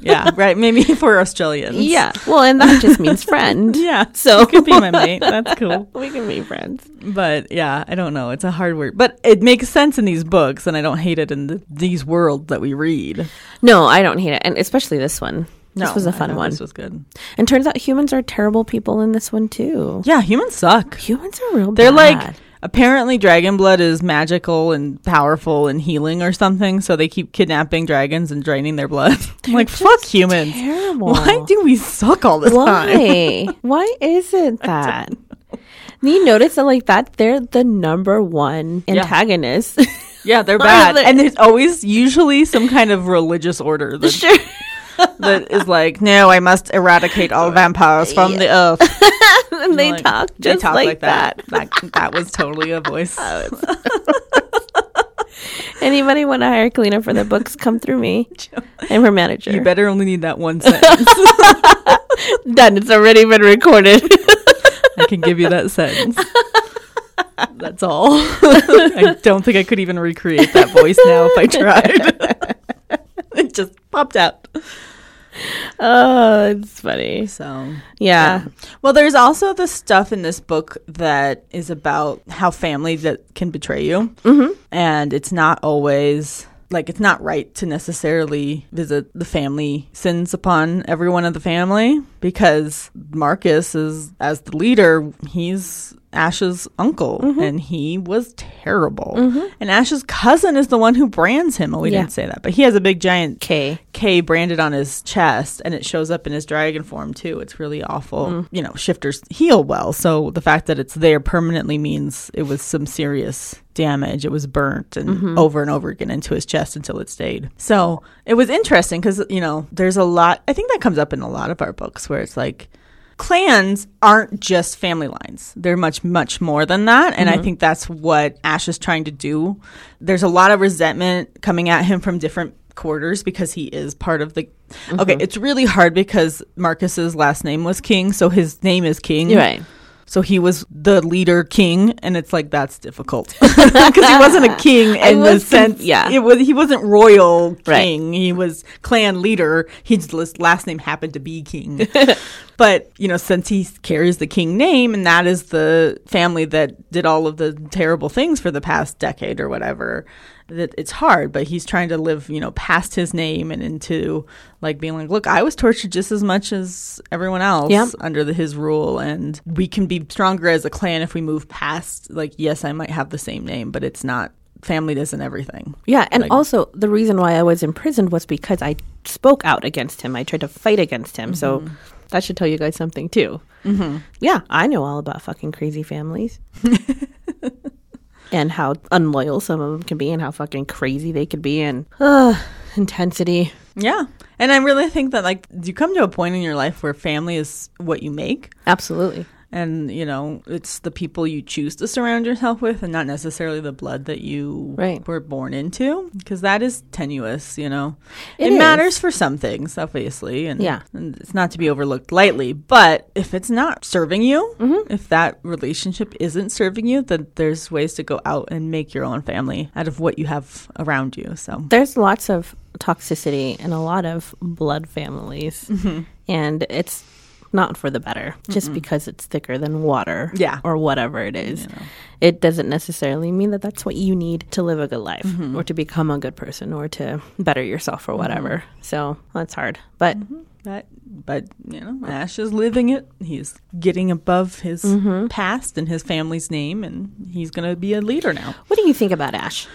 Yeah, right. Maybe for Australians.
Yeah. Well, and that just means friend. [LAUGHS]
Yeah.
So
you could be my mate. That's cool.
we can be friends.
But yeah, I don't know. It's a hard word, but it makes sense in these books, and I don't hate it in the, these worlds that we read.
No, I don't hate it, and especially this one.
No,
this was a fun one.
This was good.
And turns out humans are terrible people in this one too.
Yeah, humans suck.
Humans are real.
They're
bad.
like apparently dragon blood is magical and powerful and healing or something, so they keep kidnapping dragons and draining their blood. [LAUGHS] I'm like fuck humans.
terrible.
Why do we suck all the time?
Why? [LAUGHS] Why is it that? You notice that like that they're the number one antagonist.
Yeah, they're [LAUGHS] bad, and there's always usually some kind of religious order that,
sure.
That is like, no, I must eradicate all vampires from the earth. [LAUGHS]
and they
Like,
talk
they
just
talk
like, that.
that. that. That was totally a voice. [LAUGHS]
Oh, [LAUGHS] Anybody want to hire a cleaner for the books? Come through me. I'm her manager.
You better only need that one sentence.
Done. It's already been recorded.
I can give you that sentence. That's all. I don't think I could even recreate that voice now if I tried. it just popped out.
Oh, it's funny.
So,
Yeah.
well, there's also the stuff in this book that is about how family that can betray you, mm-hmm. and it's not always like it's not right to necessarily visit the family sins upon everyone in the family because Marcus is as the leader, he's Ash's uncle mm-hmm. and he was terrible. Mm-hmm. And Ash's cousin is the one who brands him. Oh, we
Yeah.
didn't say that, but he has a big giant
K.
K branded on his chest and it shows up in his dragon form too. It's really awful. Mm. You know, shifters heal well. So the fact that it's there permanently means it was some serious damage. It was burnt and mm-hmm. over and over again into his chest until it stayed. So it was interesting because, you know, there's a lot, I think that comes up in a lot of our books where it's like, clans aren't just family lines. They're much, much more than that. And I mm-hmm. think that's what Ash is trying to do. There's a lot of resentment coming at him from different quarters because he is part of the. Okay, mm-hmm. it's really hard because Marcus's last name was King, so his name is King.
You're right.
So he was the leader king, and it's like that's difficult [LAUGHS] because he [LAUGHS] wasn't a king in the
conf-
sense.
yeah.
it was he wasn't royal
Right.
king. He was clan leader. His last name happened to be king. [LAUGHS] but you know, since he carries the king name, and that is the family that did all of the terrible things for the past decade or whatever. That it's hard, but he's trying to live, you know, past his name and into like being like, look, I was tortured just as much as everyone else
Yep.
under the, his rule, and we can be stronger as a clan if we move past. Like, yes, I might have the same name, but it's not. Family doesn't everything.
Yeah, and
Like-
also the reason why I was imprisoned was because I spoke out against him. I tried to fight against him. So that should tell you guys something too. Mm-hmm. Yeah, I know all about fucking crazy families. [LAUGHS] and how unloyal some of them can be and how fucking crazy they could be and uh, intensity.
Yeah. And I really think that like do you come to a point in your life where family is what you make
Absolutely.
And you know it's the people you choose to surround yourself with and not necessarily the blood that you
Right.
were born into because that is tenuous you know
It
it, matters for some things obviously and,
Yeah.
and it's not to be overlooked lightly but if it's not serving you
Mm-hmm.
if that relationship isn't serving you then there's ways to go out and make your own family out of what you have around you so
There's lots of toxicity and a lot of blood families,
Mm-hmm.
and it's not for the better just because it's thicker than water
Yeah.
or whatever it is.
you know.
It doesn't necessarily mean that that's what you need to live a good life
Mm-hmm.
or to become a good person or to better yourself or whatever. So that's hard. But
That, but you know, Ash is living it. He's getting above his
Mm-hmm.
past and his family's name, and he's gonna be a leader now.
what do you think about Ash?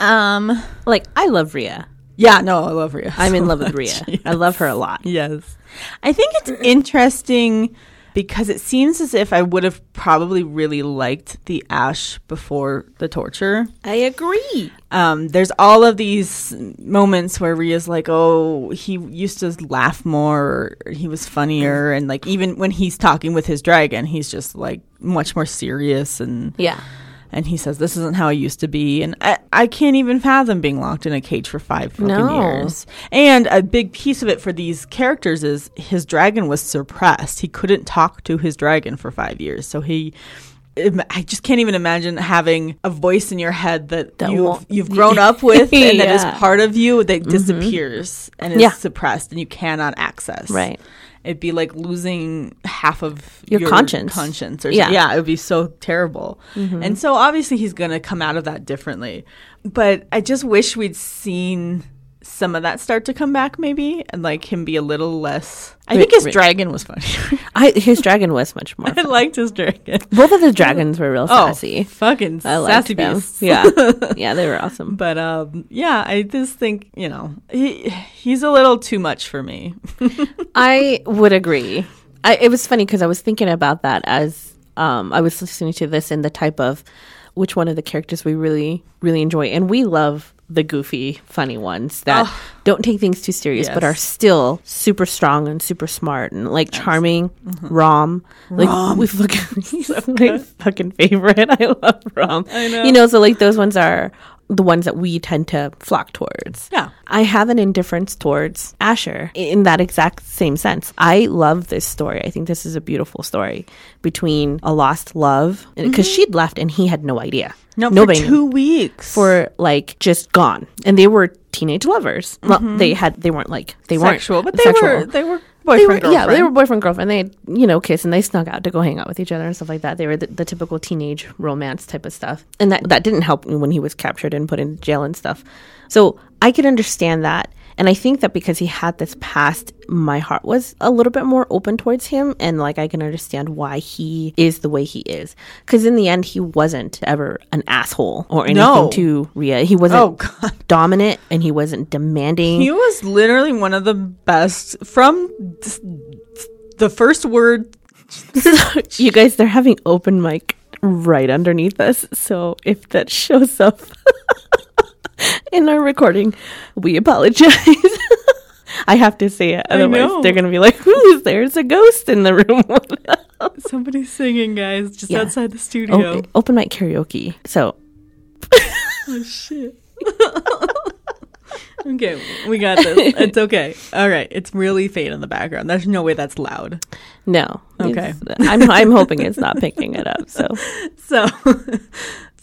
Um,
Like, I love Rhea.
Yeah, no, I love Rhea.
I'm in
so
love with
much.
Rhea. I love her a lot. [LAUGHS]
Yes, I think it's interesting because it seems as if I would have probably really liked the Ash before the torture.
I agree.
um, there's all of these moments where Rhea's like, oh, he used to laugh more, or he was funnier, and like even when he's talking with his dragon, he's just like much more serious and
Yeah.
And he says this isn't how I used to be, and I, I can't even fathom being locked in a cage for five fucking
No.
years. And a big piece of it for these characters is his dragon was suppressed; he couldn't talk to his dragon for five years, so he. I just can't even imagine having a voice in your head that,
That
you've, you've grown up [LAUGHS] with and that is
Yeah. Mm-hmm.
part of you that disappears and is
Yeah.
suppressed and you cannot access.
Right.
It'd be like losing half of
Your conscience.
conscience or
Yeah.
yeah. yeah, it would be so terrible. Mm-hmm. And so obviously he's going to come out of that differently. But I just wish we'd seen some of that start to come back maybe and like him be a little less I think his dragon was funny. [LAUGHS]
I his dragon was much more.
I liked his dragon.
Both of the dragons were real [LAUGHS]
Oh,
sassy.
fucking
I liked
sassy beasts.
Yeah, [LAUGHS] yeah, they were awesome.
But um yeah, I just think, you know, he he's a little too much for me.
I would agree. I, it was funny because I was thinking about that as um, I was listening to this and the type of which one of the characters we really, really enjoy, and we love the goofy, funny ones that don't take things too serious, but are still super strong and super smart and like charming. Mm-hmm. Rom, like we fucking, [LAUGHS] he's my fucking favorite. [LAUGHS] I love Rom.
I know.
You know, so like those ones are the ones that we tend to flock towards.
Yeah.
I have an indifference towards Asher in that exact same sense. I love this story. I think this is a beautiful story between a lost love because mm-hmm. she'd left and he had no idea.
No,
Nobody
for two weeks.
for like just gone, and they were teenage lovers. Well, mm-hmm. they had they weren't like they weren't
sexual, but they
sexual.
were they were
They
boyfriend
were,
girlfriend.
yeah, they were boyfriend girlfriend. They you know kiss and they snuck out to go hang out with each other and stuff like that. They were the, the typical teenage romance type of stuff, and that that didn't help when he was captured and put in jail and stuff. So I could understand that, and I think that because he had this past, my heart was a little bit more open towards him, and like I can understand why he is the way he is. Because in the end, he wasn't ever an asshole or anything
No.
to Rhea. He wasn't
Oh, God.
dominant, and he wasn't demanding.
He was literally one of the best from the first word. [LAUGHS]
you guys, they're having open mic right underneath us. So if that shows up [LAUGHS] [LAUGHS] in our recording, we apologize. [LAUGHS] I have to say it. Otherwise, they're going to be like, who is there's a ghost in the room. [LAUGHS]
Somebody's singing, guys, just
Yeah.
outside the studio.
open, open mic karaoke. So
Oh shit. okay, we got this. It's okay. All right, it's really faint in the background. There's no way that's loud.
no.
Okay.
I'm, I'm hoping it's not picking it up. So
So,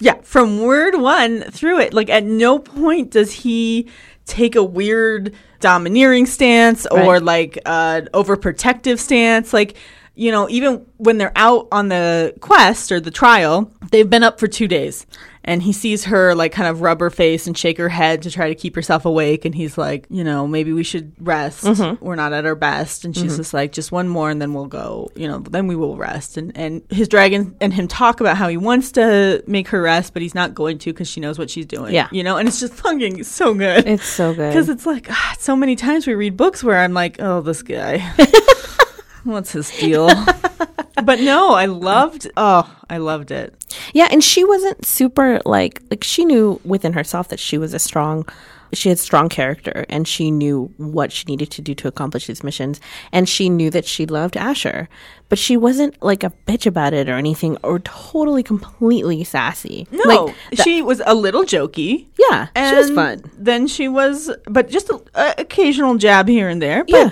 yeah, from word one through it, like at no point does he take a weird domineering stance or
Right.
like uh overprotective stance. Like, you know, even when they're out on the quest or the trial, they've been up for two days. And he sees her like kind of rub her face and shake her head to try to keep herself awake. And he's like, you know, maybe we should rest. We're not at our best. And she's just like, just one more and then we'll go, you know, then we will rest. And, and his dragon and him talk about how he wants to make her rest, but he's not going to because she knows what she's doing.
Yeah.
You know, and it's just fucking so good.
it's so good. [LAUGHS]
Because it's like, ah, so many times we read books where I'm like, oh, this guy. [LAUGHS] [LAUGHS] What's his deal? [LAUGHS] but no, I loved, oh, I loved it.
Yeah, and she wasn't super like like she knew within herself that she was a strong she had strong character and she knew what she needed to do to accomplish these missions. And she knew that she loved Asher, but she wasn't like a bitch about it or anything or totally completely sassy.
No,
like, th-
she was a little jokey.
yeah, she was fun.
Then she was, but just an occasional jab here and there. But
Yeah.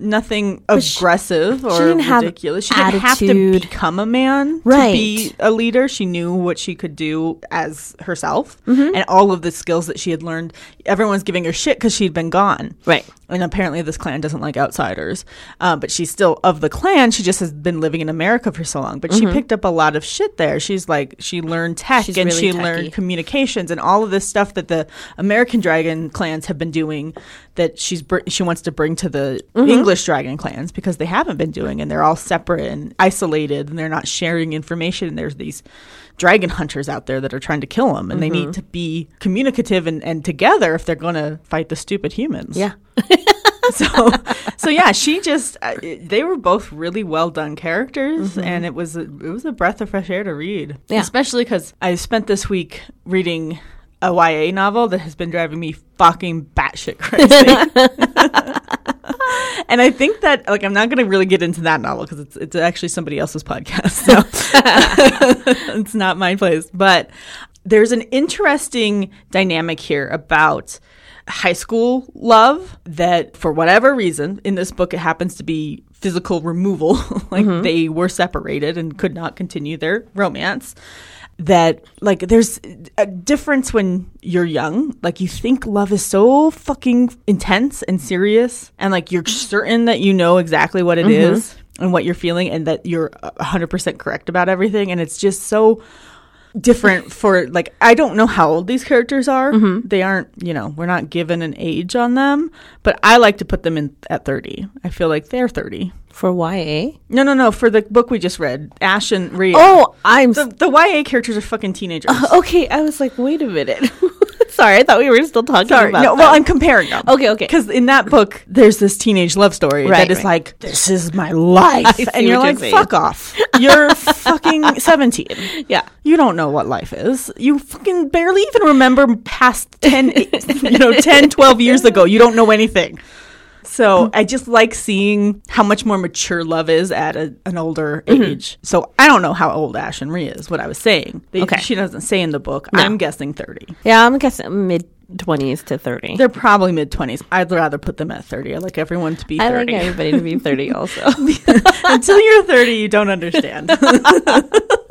Nothing
she-
aggressive or
she didn't have
ridiculous. She didn't have to become a man
Right.
to be a leader. She knew what she could do as herself,
Mm-hmm.
and all of the skills that she had learned. Everyone's giving her shit because she'd been gone.
Right.
And apparently, this clan doesn't like outsiders. Um, but she's still of the clan. She just has been living in America for so long. But she picked up a lot of shit there. She's like, she learned tech
Mm-hmm. She's
and
really
she
techy.
learned communications and all of this stuff that the American dragon clans have been doing that she's br- she wants to bring to the
Mm-hmm.
English dragon clans because they haven't been doing and they're all separate and isolated and they're not sharing information. And there's these dragon hunters out there that are trying to kill them and they
Mm-hmm.
need to be communicative and, and together if they're going to fight the stupid humans
Yeah. [LAUGHS]
so so yeah she just uh, they were both really well done characters and it was a, it was a breath of fresh air to read
Yeah.
especially because i spent this week reading a ya novel that has been driving me fucking batshit crazy. [LAUGHS] And i think that like i'm not going to really get into that novel because it's, it's actually somebody else's podcast so [LAUGHS] it's not my place. But there's an interesting dynamic here about high school love that for whatever reason in this book it happens to be physical removal. [LAUGHS] Like mm-hmm. they were separated and could not continue their romance that like there's a difference when you're young. Like you think love is so fucking intense and serious and like you're certain that you know exactly what it mm-hmm. is and what you're feeling and that you're 100% correct about everything and it's just so different for like I don't know how old these characters are. Mm-hmm. They aren't, you know, we're not given an age on them, but I like to put them in at 30. I feel like they're 30.
For YA.
No, no, no, for the book we just read, Ash and Rhea.
Oh, I'm
the, the YA characters are fucking teenagers. [LAUGHS]
okay. I was like, wait a minute. [LAUGHS] Sorry, I thought we were still talking
Sorry,
about
no, well, I'm comparing them.
Okay, okay.
Because in that book, there's this teenage love story
Right,
that is
right.
like, this is my life. [LAUGHS] And you're
what you're
like, fuck off. You're [LAUGHS] fucking 17.
yeah.
You don't know what life is. You fucking barely even remember past 10, [LAUGHS] you know, 10, 12 years ago. You don't know anything. So I just like seeing how much more mature love is at a, an older mm-hmm. age. So I don't know how old Ash and Rhea is, what I was saying. They,
Okay.
She doesn't say in the book.
No.
I'm guessing 30.
Yeah, I'm guessing mid 20s to 30.
They're probably mid 20s. I'd rather put them at 30. I like everyone to be
I like
30.
everybody to be 30 also. [LAUGHS]
Until you're 30, you don't understand. [LAUGHS]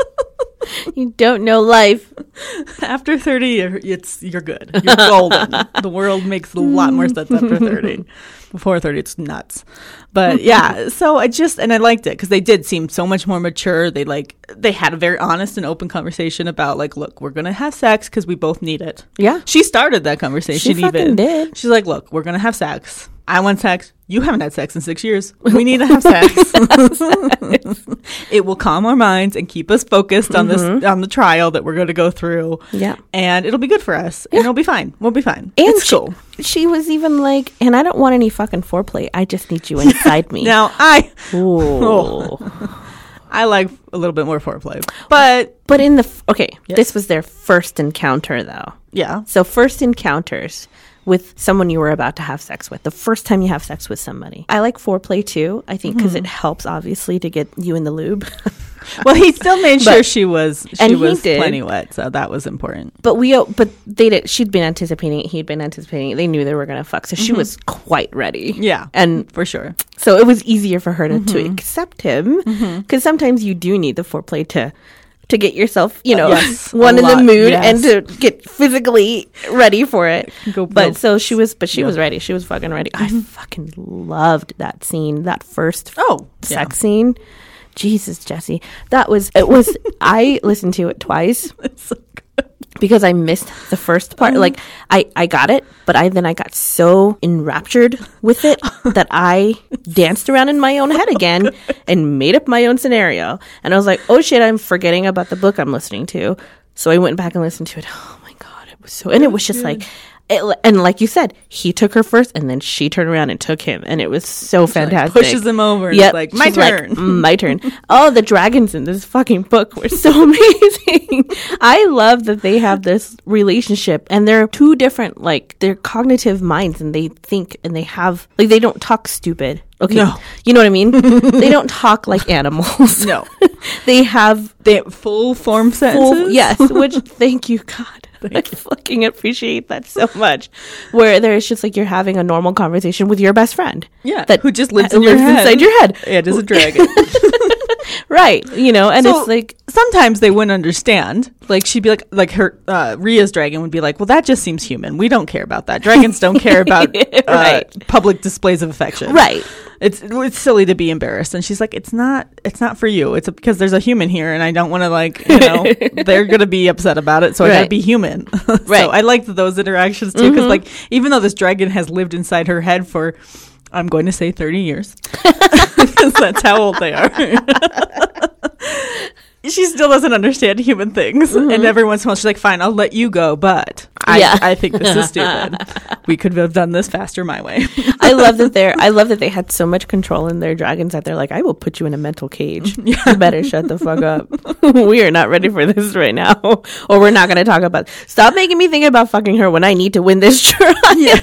[LAUGHS]
you don't know life. [LAUGHS]
after 30 you're, it's you're good. You're golden. [LAUGHS] The world makes a lot more sense after 30 before 30 it's nuts. But yeah so i just and i liked it because they did seem so much more mature. They like they had a very honest and open conversation about like look we're gonna have sex because we both need it.
Yeah.
she started that conversation
She
even.
did.
she's like look we're gonna have sex i want sex you haven't had sex in six years we need to have sex [LAUGHS] it will calm our minds and keep us focused on this on the trial that we're going to go through
Mm-hmm. Yeah.
and it'll be good for us and it'll be fine we'll be fine
And
it's
she,
cool
she was even like, and I don't want any fucking foreplay. I just need you inside [LAUGHS] me.
now i
Ooh. [LAUGHS]
i like a little bit more foreplay but
But in the okay,
Yes.
this was their first encounter though.
yeah
So first encounters with someone you were about to have sex with. The first time you have sex with somebody. I like foreplay too. I think because it hmm. helps obviously to get you in the lube. [LAUGHS] [LAUGHS]
well he still made sure
But-
she was she
and he
was
did.
plenty wet so that was important
but we uh, but they did. She'd been anticipating it. He'd been anticipating it. They knew they were gonna fuck, so she mm-hmm. was quite ready.
yeah
And
for sure
so it was easier for her to, to mm-hmm. accept him mm-hmm. because sometimes you do need the foreplay to to get yourself you know
yes, [LAUGHS]
one in the mood
yes.
and to get physically ready for it.
Go
but so she was but she
Yeah.
was ready. She was fucking ready. I fucking loved that scene that first
oh
sex scene. Jesus Jessie. That was it was [LAUGHS] i listened to it twice.
So.
Because I missed the first part.
Uh-huh.
Like I, I got it, but I then I got so enraptured with it [LAUGHS] that I danced around in my own head again [LAUGHS] and made up my own scenario. And I was like, oh shit, I'm forgetting about the book I'm listening to. So I went back and listened to it. Oh my god, it was so, and it was just like. It, and like you said, he took her first, and then she turned around and took him, and it was so fantastic.
pushes him over Yeah, like, "My turn."
"Mm, my turn. [LAUGHS] Oh, the dragons in this fucking book were so [LAUGHS] amazing. I love that they have this relationship, and they're two different, like they're cognitive minds, and they think and they have like they don't talk stupid. Okay,
No.
you know what I mean? [LAUGHS] they don't talk like animals.
No.
they have
They have full form sentences.
full yes which thank you god [LAUGHS] i fucking appreciate that so [LAUGHS] much where there's just like you're having a normal conversation with your best friend
Yeah,
that
who just lives
uh,
in your head.
inside your head
Yeah, as a dragon. [LAUGHS]
right you know and
So-
it's like
Sometimes they wouldn't understand. Like she'd be like, like her uh, Rhea's dragon would be like, "Well, that just seems human. We don't care about that. Dragons don't care about uh,
Right.
public displays of affection.
right
It's it's silly to be embarrassed." And she's like, "It's not. It's not for you. It's because there's a human here, and I don't want to like, you know, [LAUGHS] they're gonna be upset about it. So I gotta be human. [LAUGHS]
Right. Mm-hmm.
So I liked those interactions too, because like even though this dragon has lived inside her head for, I'm going to say 30 years, [LAUGHS] because that's how old they are. she still doesn't understand human things. And every once in a while, she's like, fine, I'll let you go, but I,
Yeah.
I think this is stupid. We could have done this faster my way. [LAUGHS]
i love that they're [LAUGHS] i love that they had so much control in their dragons that they're like i will put you in a mental cage [LAUGHS] you better shut the fuck up we are not ready for this right now or we're not going to talk about stop making me think about fucking her when i need to win this trial
yeah.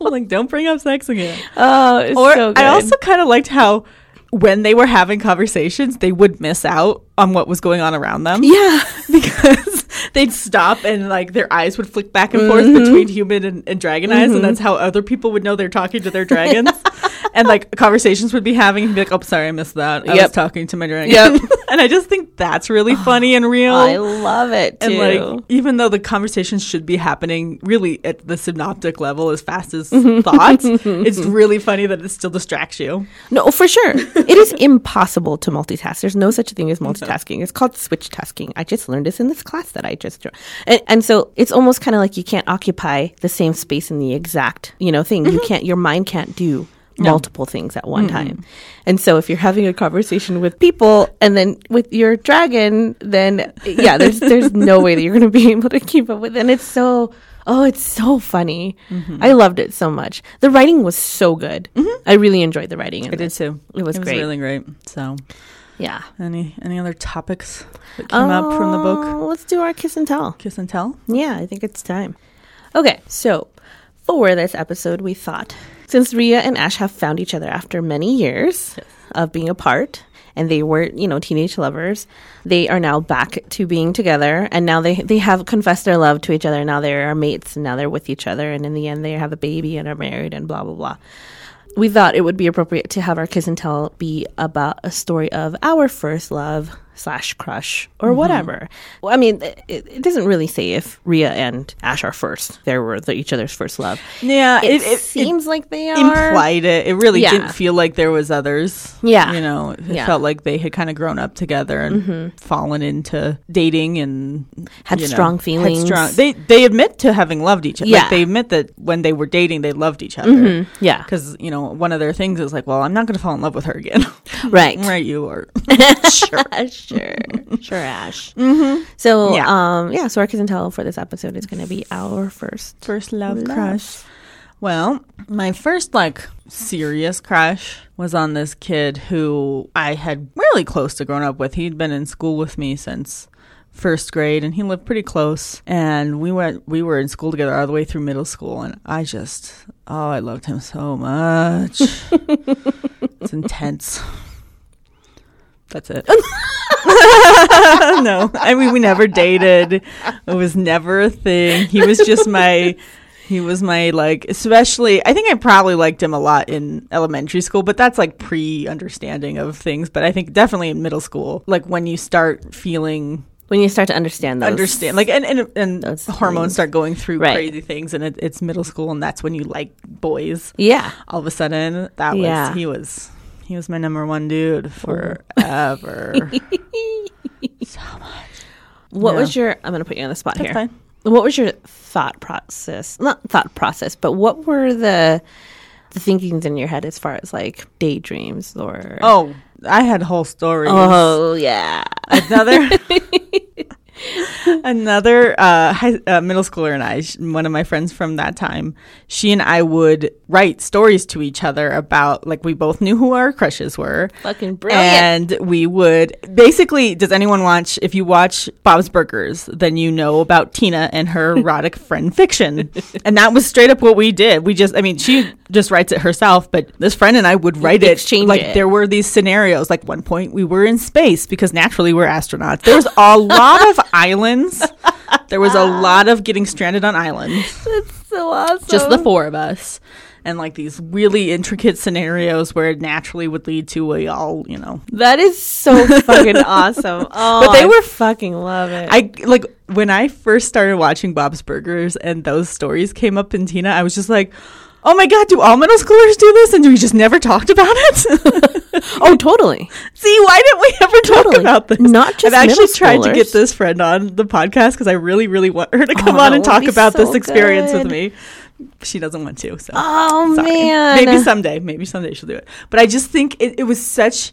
like, don't bring up sex again.
oh it's
Or
so good.
I also kind of liked how when they were having conversations, they would miss out on what was going on around them.
yeah
because [LAUGHS] they'd stop and like their eyes would flick back and forth
Mm-hmm.
between human and, and dragon eyes, and that's how other people would know they're talking to their dragons. [LAUGHS] [LAUGHS] and like conversations would be having, and be like, "Oh, sorry, I missed that. I was talking to my dragon."
Yep. [LAUGHS]
and I just think that's really funny and real.
I love it too.
and like, even though the conversations should be happening really at the synaptic level as fast as
Mm-hmm. [LAUGHS]
thoughts, it's really funny that it still distracts you.
no, for sure, it is impossible to multitask. There's no such thing as multitasking. It's called switch tasking. I just learned this in this class that I just joined, and, and so it's almost kind of like you can't occupy the same space in the exact you know thing. You can't. Your mind can't do. Multiple things at one time. And so if you're having a conversation with people and then with your dragon, then yeah, there's [LAUGHS] there's no way that you're gonna be able to keep up with it. And it's so oh, it's so funny. I loved it so much. The writing was so good. I really enjoyed the writing. in
I did
this.
too.
It was great.
really great. So,
Yeah.
any any other topics that came up from the book?
Uh, Let's do our kiss and tell.
Kiss and tell.
Yeah, I think it's time. Okay, so for this episode, we thought since Rhea and Ash have found each other after many years of being apart, and they were, you know, teenage lovers, they are now back to being together, and now they they have confessed their love to each other. Now they are mates, and now they're with each other, and in the end, they have a baby and are married, and blah blah blah. We thought it would be appropriate to have our kiss and tell be about a story of our first love slash crush or whatever. Well, I mean, it, it doesn't really say if Rhea and Ash are first. They were the, each other's first love.
Yeah,
It,
it, it,
seems like they are.
implied it. It really
Yeah.
didn't feel like there was others.
Yeah.
you know, it
Yeah. Mm-hmm.
felt like they had kind of grown up together and fallen into dating and
Had
you know,
strong
had
feelings.
strong- They they admit to having loved each other.
Yeah.
Like they admit that when they were dating, they loved each other.
Yeah,
Because you know one of their things is like, well, I'm not going to fall in love with her again.
right. [LAUGHS]
right, you are. [LAUGHS]
sure, [LAUGHS] sure, [LAUGHS] sure, Ash. Mm-hmm. So,
Yeah.
um, yeah. So our kiss and tell for this episode is going to be our first.
First love,
Love.
crush. Well, my first like serious crush was on this kid who I had really close to growing up with. He'd been in school with me since first grade and he lived pretty close and we went we were in school together all the way through middle school and I just oh I loved him so much. [LAUGHS] it's intense. That's it. [LAUGHS] no, I mean we never dated. It was never a thing. He was just my. He was my like, especially. I think I probably liked him a lot in elementary school, but that's like pre-understanding of things. But I think definitely in middle school, like when you start feeling
When you start to understand those,
understand like and and, and hormones
things.
start going through
Right.
crazy things and it, it's middle school and that's when you like boys
Yeah.
all of a sudden that was
Yeah.
he was he was my number one dude forever [LAUGHS] so much.
What
Yeah.
was your? I'm going to put you on the spot
That's
here.
fine.
What was your thought process? Not thought process, but what were the the thinkings in your head as far as like daydreams or?
oh i had whole stories
Oh, yeah.
another [LAUGHS] Another uh, high, uh, middle schooler and I, sh- one of my friends from that time, she and I would write stories to each other about, like, we both knew who our crushes were.
Fucking brilliant.
And we would basically, does anyone watch, if you watch Bob's Burgers, then you know about Tina and her [LAUGHS] erotic friend fiction. And that was straight up what we did. We just, I mean, she just writes it herself, but this friend and I would write it.
Exchange
like,
it.
there were these scenarios. Like, one point we were in space because naturally we're astronauts. There was a lot of islands. [LAUGHS] There was a [LAUGHS] lot of getting stranded on islands
That's so awesome.
just the four of us and like these really intricate scenarios where it naturally would lead to a all you know
That is so fucking [LAUGHS] awesome. Oh,
But they
I
were-
fucking love it.
i like when i first started watching bob's burgers and those stories came up in tina i was just like oh my god do all middle schoolers do this and we just never talked about it [LAUGHS]
oh, totally.
see why didn't we ever talk
Totally.
about this
Not just
i've actually tried to get this friend on the podcast because i really really want her to oh, come
Oh,
on and talk about
so
this experience with me she doesn't want to so
Oh
Sorry.
man.
Maybe someday. Maybe someday she'll do it. But I just think it, it was such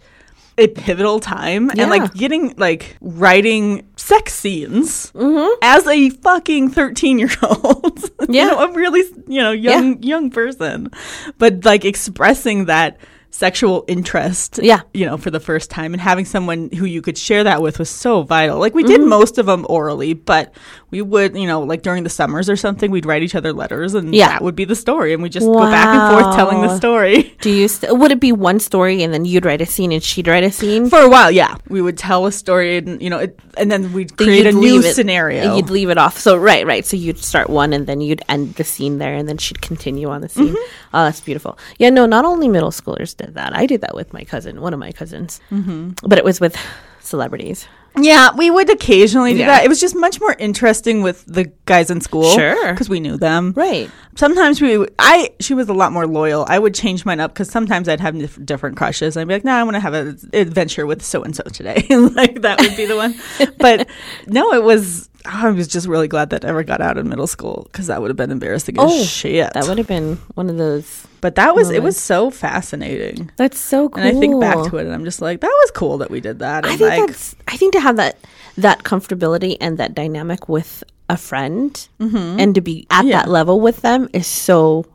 a pivotal time and like getting like writing sex scenes
Mm-hmm.
as a fucking 13 year old [LAUGHS]
Yeah.
you know, a really you know young young person but like expressing that sexual interest
Yeah.
you know for the first time and having someone who you could share that with was so vital like we did
Mm-hmm.
most of them orally but we would you know like during the summers or something we'd write each other letters and
Yeah.
that would be the story and we just go back and forth telling the story [LAUGHS]
Do you? St- would it be one story and then you'd write a scene and she'd write a scene?
for a while yeah we would tell a story and you know it, and then we'd create a new
it-
scenario
You'd leave it off. So right, right. So you'd start one and then you'd end the scene there, and then she'd continue on the scene.
Mm-hmm.
Oh, that's beautiful. Yeah, no, not only middle schoolers that. I did that with my cousin, one of my cousins, mm-hmm. but it was with celebrities.
Yeah, we would occasionally do
Yeah.
that. It was just much more interesting with the guys in school,
Sure.
because we knew them.
Right.
Sometimes we, I, she was a lot more loyal. I would change mine up because sometimes I'd have dif- different crushes. I'd be like, no, I want to have an adventure with so and so today. [LAUGHS] like that would be the one. [LAUGHS] but no, it was. I was just really glad that I ever got out in middle school because that would have been embarrassing as
Oh,
shit.
That would have been one of those.
but that was it was so fascinating.
That's so cool.
And I think back to it, and I'm just like, that was cool that we did that.
I
And
think
like,
that's. I think to have that that comfortability and that dynamic with a friend and to be at
Mm-hmm. Yeah. Mm-hmm.
that level with them is so.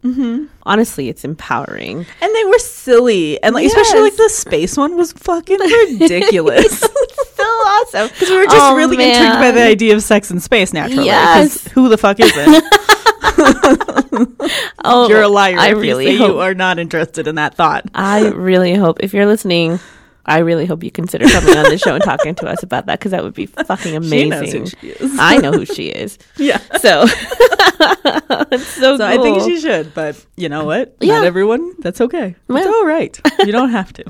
Honestly, it's empowering.
And they were silly, and like especially like the space one was fucking [LAUGHS] ridiculous. [LAUGHS]
so awesome [LAUGHS]
Because we were just
Oh,
really intrigued by the idea of sex in space. Naturally,
Yes.
who the fuck isn't?
Oh,
You're a liar.
I really
you,
hope.
you are not interested in that thought.
I really hope if you're listening, I really hope you consider coming on the show and talking to us about that because that would be [LAUGHS] fucking amazing.
She knows who she is.
I know who she is. [LAUGHS]
Yeah. [LAUGHS]
So, it's so,
So I think she should, but you know what?
Yeah.
Not everyone. That's okay. It's
Well.
all right. You don't have to.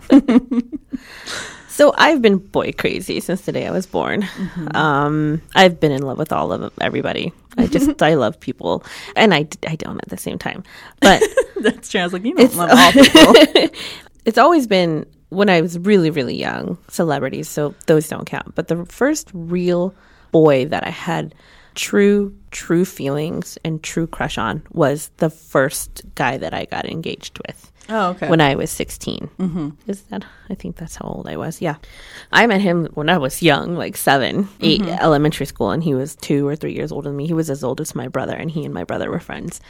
So I've been boy crazy since the day I was born.
Mm-hmm.
Um, I've been in love with all of them, everybody. I just I love people, and I, I don't at the same time. But
That's true. I was like, you don't love all people.
it's always been when I was really really young celebrities, so those don't count. But the first real boy that I had true true feelings and true crush on was the first guy that I got engaged with.
Oh, okay.
when I was 16. Mm-hmm. Is that? I think that's how old I was. Yeah. I met him when I was young, like 7 8, elementary school, and he was two or three years older than me. He was as old as my brother, and he and my brother were friends.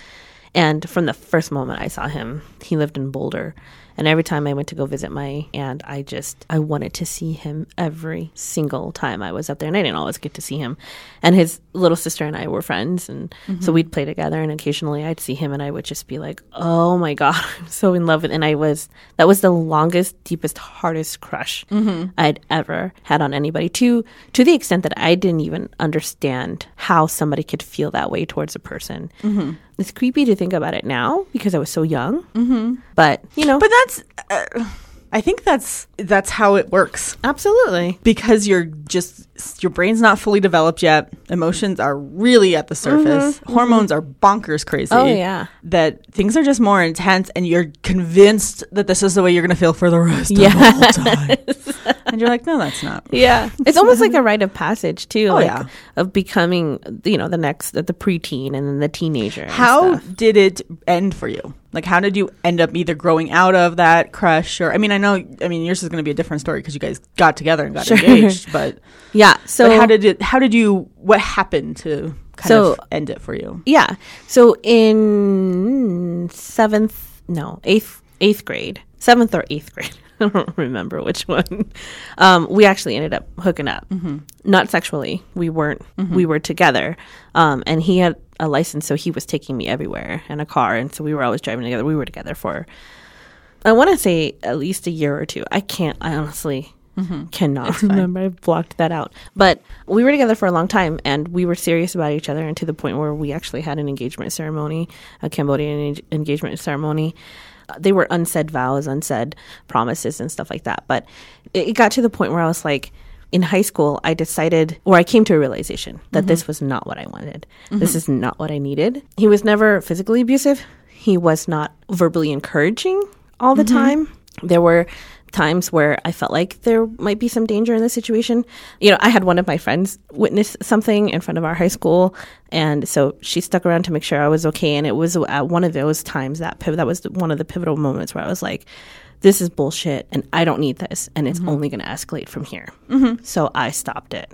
And from the first moment I saw him, he lived in Boulder. And every time I went to go visit my aunt, I just I wanted to see him every single time I was up there, and I didn't always get to see him. And his little sister and I were friends, and so mm-hmm. we'd play together. And occasionally I'd see him, and I would just be like, "Oh my god, [LAUGHS] I'm so in love with." And I was that was the longest, deepest, hardest crush mm-hmm. I'd ever had on anybody. To to the extent that I didn't even understand how somebody could feel that way towards a person. Mm-hmm. It's creepy to think about it now because I was so young. Mm-hmm. But you know,
but that's. Uh, I think that's that's how it works.
absolutely.
because you're just your brain's not fully developed yet emotions are really at the surface hormones are bonkers crazy
Mm-hmm. Oh, yeah.
that things are just more intense and you're convinced that this is the way you're going to feel for the rest
Yes.
of the time and you're like no that's not
Yeah, [LAUGHS] it's almost like a rite of passage too.
Oh,
like,
yeah.
of becoming, you know, the next the preteen and then the teenager.
how did it end for you Like, how did you end up either growing out of that crush, or I mean, I know, I mean, yours is going to be a different story because you guys got together and got
Sure.
engaged, [LAUGHS] but
Yeah. So
but how did it? How did you? What happened to kind
So-
of end it for you?
Yeah. So in seventh, no, eighth, eighth grade, seventh or eighth grade. [LAUGHS] I don't remember which one. Um, we actually ended up hooking up, not sexually. We weren't. We were together, um, and he had a license, so he was taking me everywhere in a car, and so we were always driving together. We were together for, I want to say at least a year or two. I can't. I honestly mm-hmm. cannot remember. I blocked that out. But we were together for a long time and we were serious about each other and to the point where we actually had an engagement ceremony, a Cambodian en- engagement ceremony. They were unsaid vows, unsaid promises, and stuff like that. But it, it got to the point where I was like, in high school, I decided, or I came to a realization that this mm-hmm. was not what I wanted. This mm-hmm. is not what I needed. He was never physically abusive. He was not verbally encouraging all the mm-hmm. time. There were times where I felt like there might be some danger in the situation. You know, I had one of my friends witness something in front of our high school, and so she stuck around to make sure I was okay. And it was at one of those times that that was one of the pivotal moments where I was like, "This is bullshit, and I don't need this, and it's mm-hmm. only going to escalate from here." Mm-hmm. So I stopped it.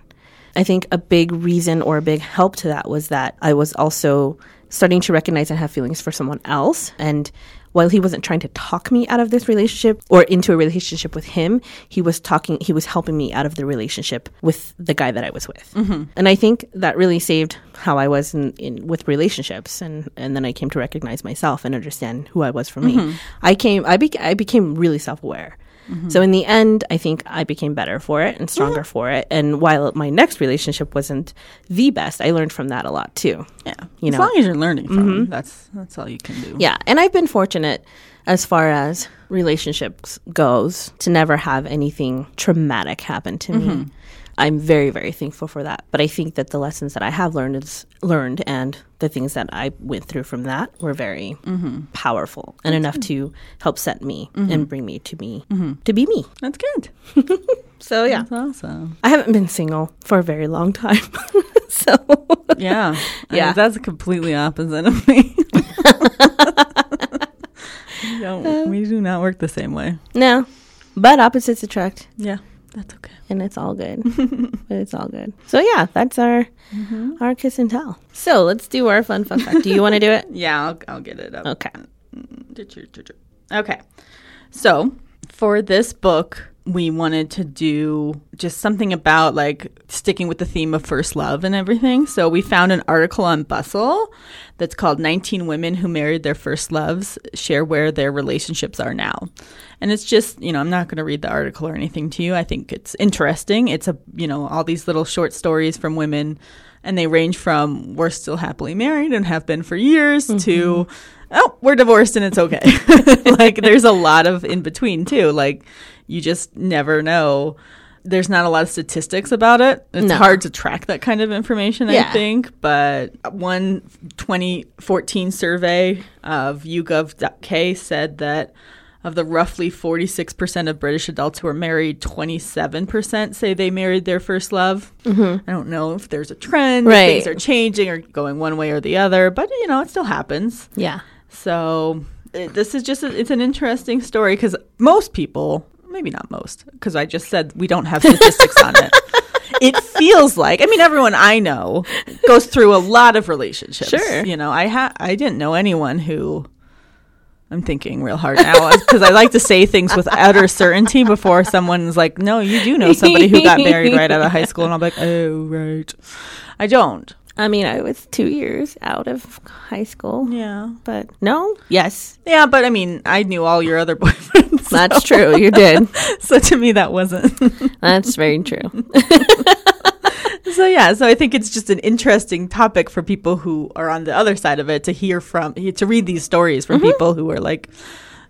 I think a big reason or a big help to that was that I was also starting to recognize and have feelings for someone else. And while he wasn't trying to talk me out of this relationship or into a relationship with him, he was talking, he was helping me out of the relationship with the guy that I was with. Mm-hmm. And I think that really saved how I was in, in with relationships. And, and then I came to recognize myself and understand who I was for me. Mm-hmm. I came, I, bec- I became really self aware. Mm-hmm. So in the end, I think I became better for it and stronger mm-hmm. for it. And while my next relationship wasn't the best, I learned from that a lot too.
Yeah,
You
as
know.
long as you're learning from, mm-hmm. that's that's all you can do.
Yeah, and I've been fortunate as far as relationships goes to never have anything traumatic happen to me. I'm very very thankful for that. But I think that the lessons that I have learned is learned and the things that I went through from that were very mm-hmm. powerful and enough to help set me mm-hmm. and bring me to me mm-hmm. to be me.
That's good. [LAUGHS]
So yeah.
That's awesome.
I haven't been single for a very long time. [LAUGHS] so
Yeah, [LAUGHS] I-
Yeah.
that's completely opposite of me. we, don't, we do not work the same way.
no. But opposites attract.
Yeah, that's okay.
and it's all good. but [LAUGHS] it's all good. So yeah, that's our mm-hmm. our kiss and tell. So let's do our fun fun fact. Do you want to do it? [LAUGHS]
Yeah, I'll, I'll get it up.
Okay. Mm-hmm.
Okay. So for this book, we wanted to do just something about like sticking with the theme of first love and everything. So we found an article on Bustle that's called 19 Women Who Married Their First Loves Share Where Their Relationships Are Now. And it's just, you know, I'm not going to read the article or anything to you. I think it's interesting. It's a, you know, all these little short stories from women and they range from we're still happily married and have been for years to mm-hmm. oh we're divorced and it's okay [LAUGHS] like there's a lot of in between too like you just never know there's not a lot of statistics about it it's
No.
hard to track that kind of information i think but one 2014 survey of YouGov UK said that of the roughly 46% of British adults who are married, 27% say they married their first love. Mm-hmm. I don't know if there's a trend, if
Right.
things are changing or going one way or the other, but you know, it still happens.
Yeah.
So it, this is just a, it's an interesting story because most people, maybe not most, because I just said we don't have statistics on it. [LAUGHS] It feels like I mean everyone I know goes through a lot of relationships.
Sure.
you know I ha- I didn't know anyone who. I'm thinking real hard now because I like to say things with utter certainty before someone's like, "No, you do know somebody who got married right out of high school," and I'm like, "Oh, right." I don't.
I mean, I was two years out of high school.
Yeah.
But no. Yes,
Yeah, but I mean, I knew all your other [LAUGHS] boyfriends.
that's true. You did. [LAUGHS]
so to me, that wasn't.
That's very true. [LAUGHS]
so yeah, so I think it's just an interesting topic for people who are on the other side of it to hear from, to read these stories from mm-hmm. people who are like,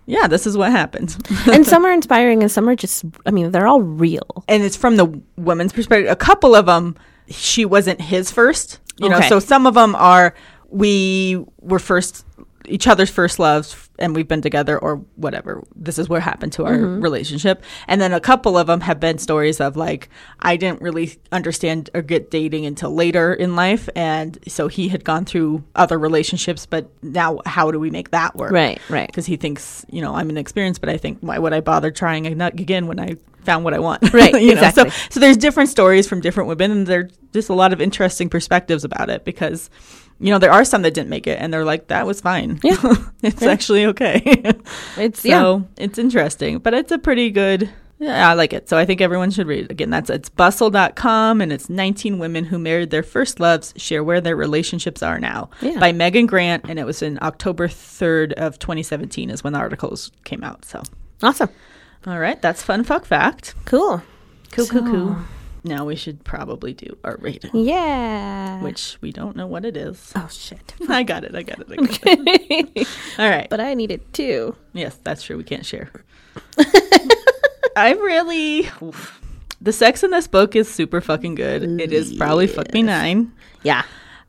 yeah, this is what happened.
and [LAUGHS] some are inspiring, and some are just. I mean, they're all real.
and it's from the woman's perspective. A couple of them, she wasn't his first, you know. So some of them are we were first each other's first loves and we've been together or whatever. This is what happened to our
Mm-hmm.
relationship. And then a couple of them have been stories of like, I didn't really understand or get dating until later in life. And so he had gone through other relationships, but now how do we make that work?
Right, right.
Because he thinks, you know, I'm inexperienced, but I think, why would I bother trying again when I found what I want? [LAUGHS]
Right,
you know?
exactly.
So, so there's different stories from different women, and there's just a lot of interesting perspectives about it because, you know, there are some that didn't make it, and they're like, that was fine.
Yeah. [LAUGHS]
it's actually okay. [LAUGHS]
It's yeah.
so it's interesting, but it's a pretty good. Yeah, I like it. So I think everyone should read it. Again, that's it's bustle.com and it's 19 women who married their first loves share where their relationships are now
Yeah.
by Megan Grant and it was in October 3rd of 2017 is when the articles came out. So,
Awesome.
all right, that's fun fuck fact.
Cool. Cool, cool, cool.
Now we should probably do our rating,
Yeah.
which we don't know what it is.
Oh shit. [LAUGHS]
I got it. I got it. I got it. [LAUGHS] All right.
but I need it too.
Yes, that's true. We can't share. [LAUGHS] I really. oof. The sex in this book is super fucking good. It is probably fuck me nine.
Yeah.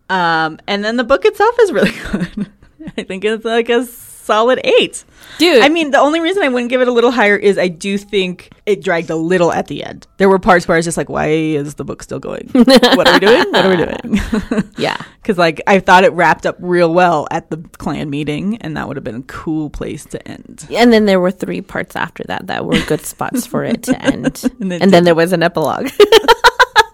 Um, and then the book itself is really good. I think it's like a solid eight.
Dude.
I mean, the only reason I wouldn't give it a little higher is I do think it dragged a little at the end. There were parts where I was just like, why is the book still going? what are we doing? What are we doing? [LAUGHS]
yeah. [LAUGHS]
Because like I thought it wrapped up real well at the clan meeting, and that would have been a cool place to end.
And then there were three parts after that that were good spots for it to [LAUGHS] end.
And
and
then-
then, there was an epilogue.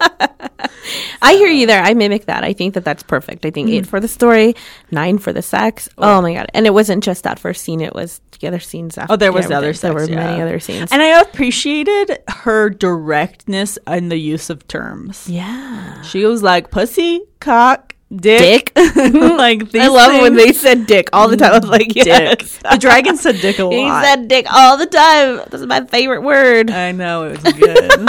[LAUGHS] I hear you there. I mimic that. I think that that's perfect. I think
Mm-hmm.
eight for the story, nine for the sex. Oh. my god! And it wasn't just that first scene; it was the other scenes after.
Oh, there was
yeah,
the other
There were
sex,
many other scenes.
And I appreciated her directness and the use of terms.
yeah,
She was like pussy, cock, dick.
dick. [LAUGHS]
like these
I love when they said dick all the time. I was like,
dick.
yes.
The dragon said dick a [LAUGHS] lot.
He said dick all the time. This is my favorite word.
I know it was good.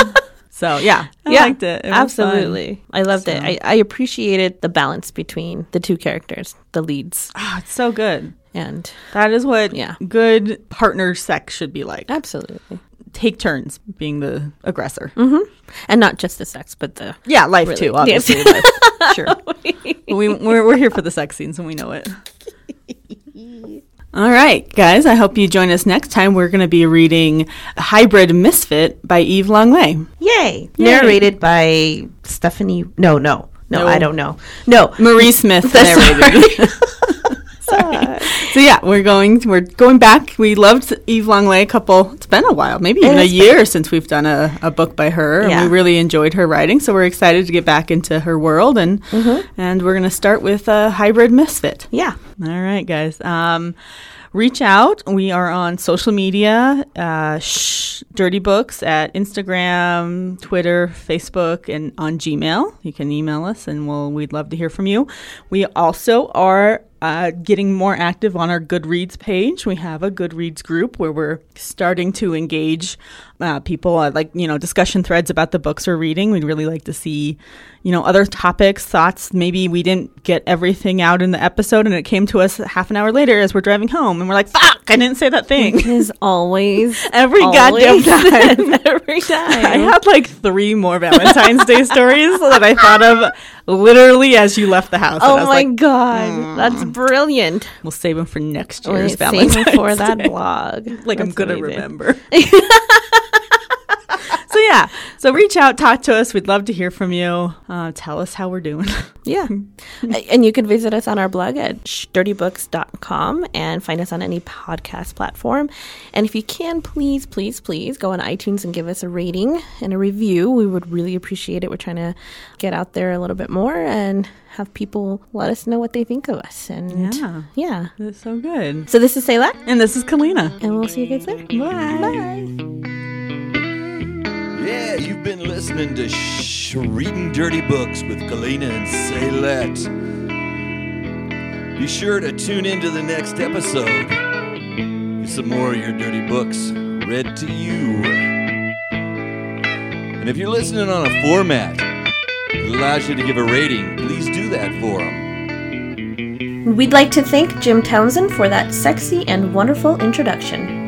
So yeah, I
yeah,
liked it. It was fun.
absolutely. I loved it. I, I appreciated the balance between the two characters, the leads,
Oh, it's so good.
and
That is what
Yeah.
good partner sex should be like.
absolutely,
Take turns being the aggressor. Mm-hmm.
and not just the sex, but the
Yeah, life
Really?
too. [LAUGHS] Obviously, life. sure. [LAUGHS] we, we're we're here for the sex scenes, and we know it. [LAUGHS] All right, guys. I hope you join us next time. We're going to be reading "Hybrid Misfit" by Eve Langlais.
yay,
Yay.
narrated by Stephanie. No, no, no,
No.
I don't know. No,
Marie Smith [LAUGHS] narrated. [LAUGHS] So yeah, we're going we're going back. We loved Eve Langlais a couple. It's been a while, maybe even a year since we've done a, a book by her, and we really enjoyed her writing. So we're excited to get back into her world, and and we're going to start with a hybrid misfit.
yeah,
All right, guys. Um, reach out. We are on social media, uh, shh, Dirty Books at Instagram, Twitter, Facebook, and on Gmail. You can email us, and we'll we'd love to hear from you. We also are. Uh, getting more active on our Goodreads page. We have a Goodreads group where we're starting to engage uh, people, uh, like, you know, discussion threads about the books we're reading. We'd really like to see, you know, other topics, thoughts. Maybe we didn't get everything out in the episode and it came to us half an hour later as we're driving home and we're like, fuck, I didn't say that thing.
is always [LAUGHS]
Every goddamn
always, [LAUGHS]
time.
every time.
I had like three more Valentine's Day stories that I thought of literally as you left the house. And I
Oh
was
my
like,
god, that's brilliant!
we'll save them for next year's
save
Valentine's
for that
Day.
blog. [LAUGHS]
like I'm gonna
amazing.
remember. [LAUGHS] so yeah, so reach out, talk to us. We'd love to hear from you. Uh, tell us how we're doing. [LAUGHS]
Yeah. And you can visit us on our blog at dirtybooks.com and find us on any podcast platform. And if you can, please, please, please go on iTunes and give us a rating and a review. We would really appreciate it. We're trying to get out there a little bit more and have people let us know what they think of us. And
Yeah.
yeah.
That's so good.
So this is Sayla,
And this is Kalina.
and we'll see you guys there.
Bye.
Yeah, you've been listening to Shh, Reading Dirty Books with Kalina and Saylette. Be sure to tune into the next episode. Some more of your dirty books read to you. And if you're listening on a format that allows you to give a rating, please do that for them.
We'd like to thank Jim Townsend for that sexy and wonderful introduction.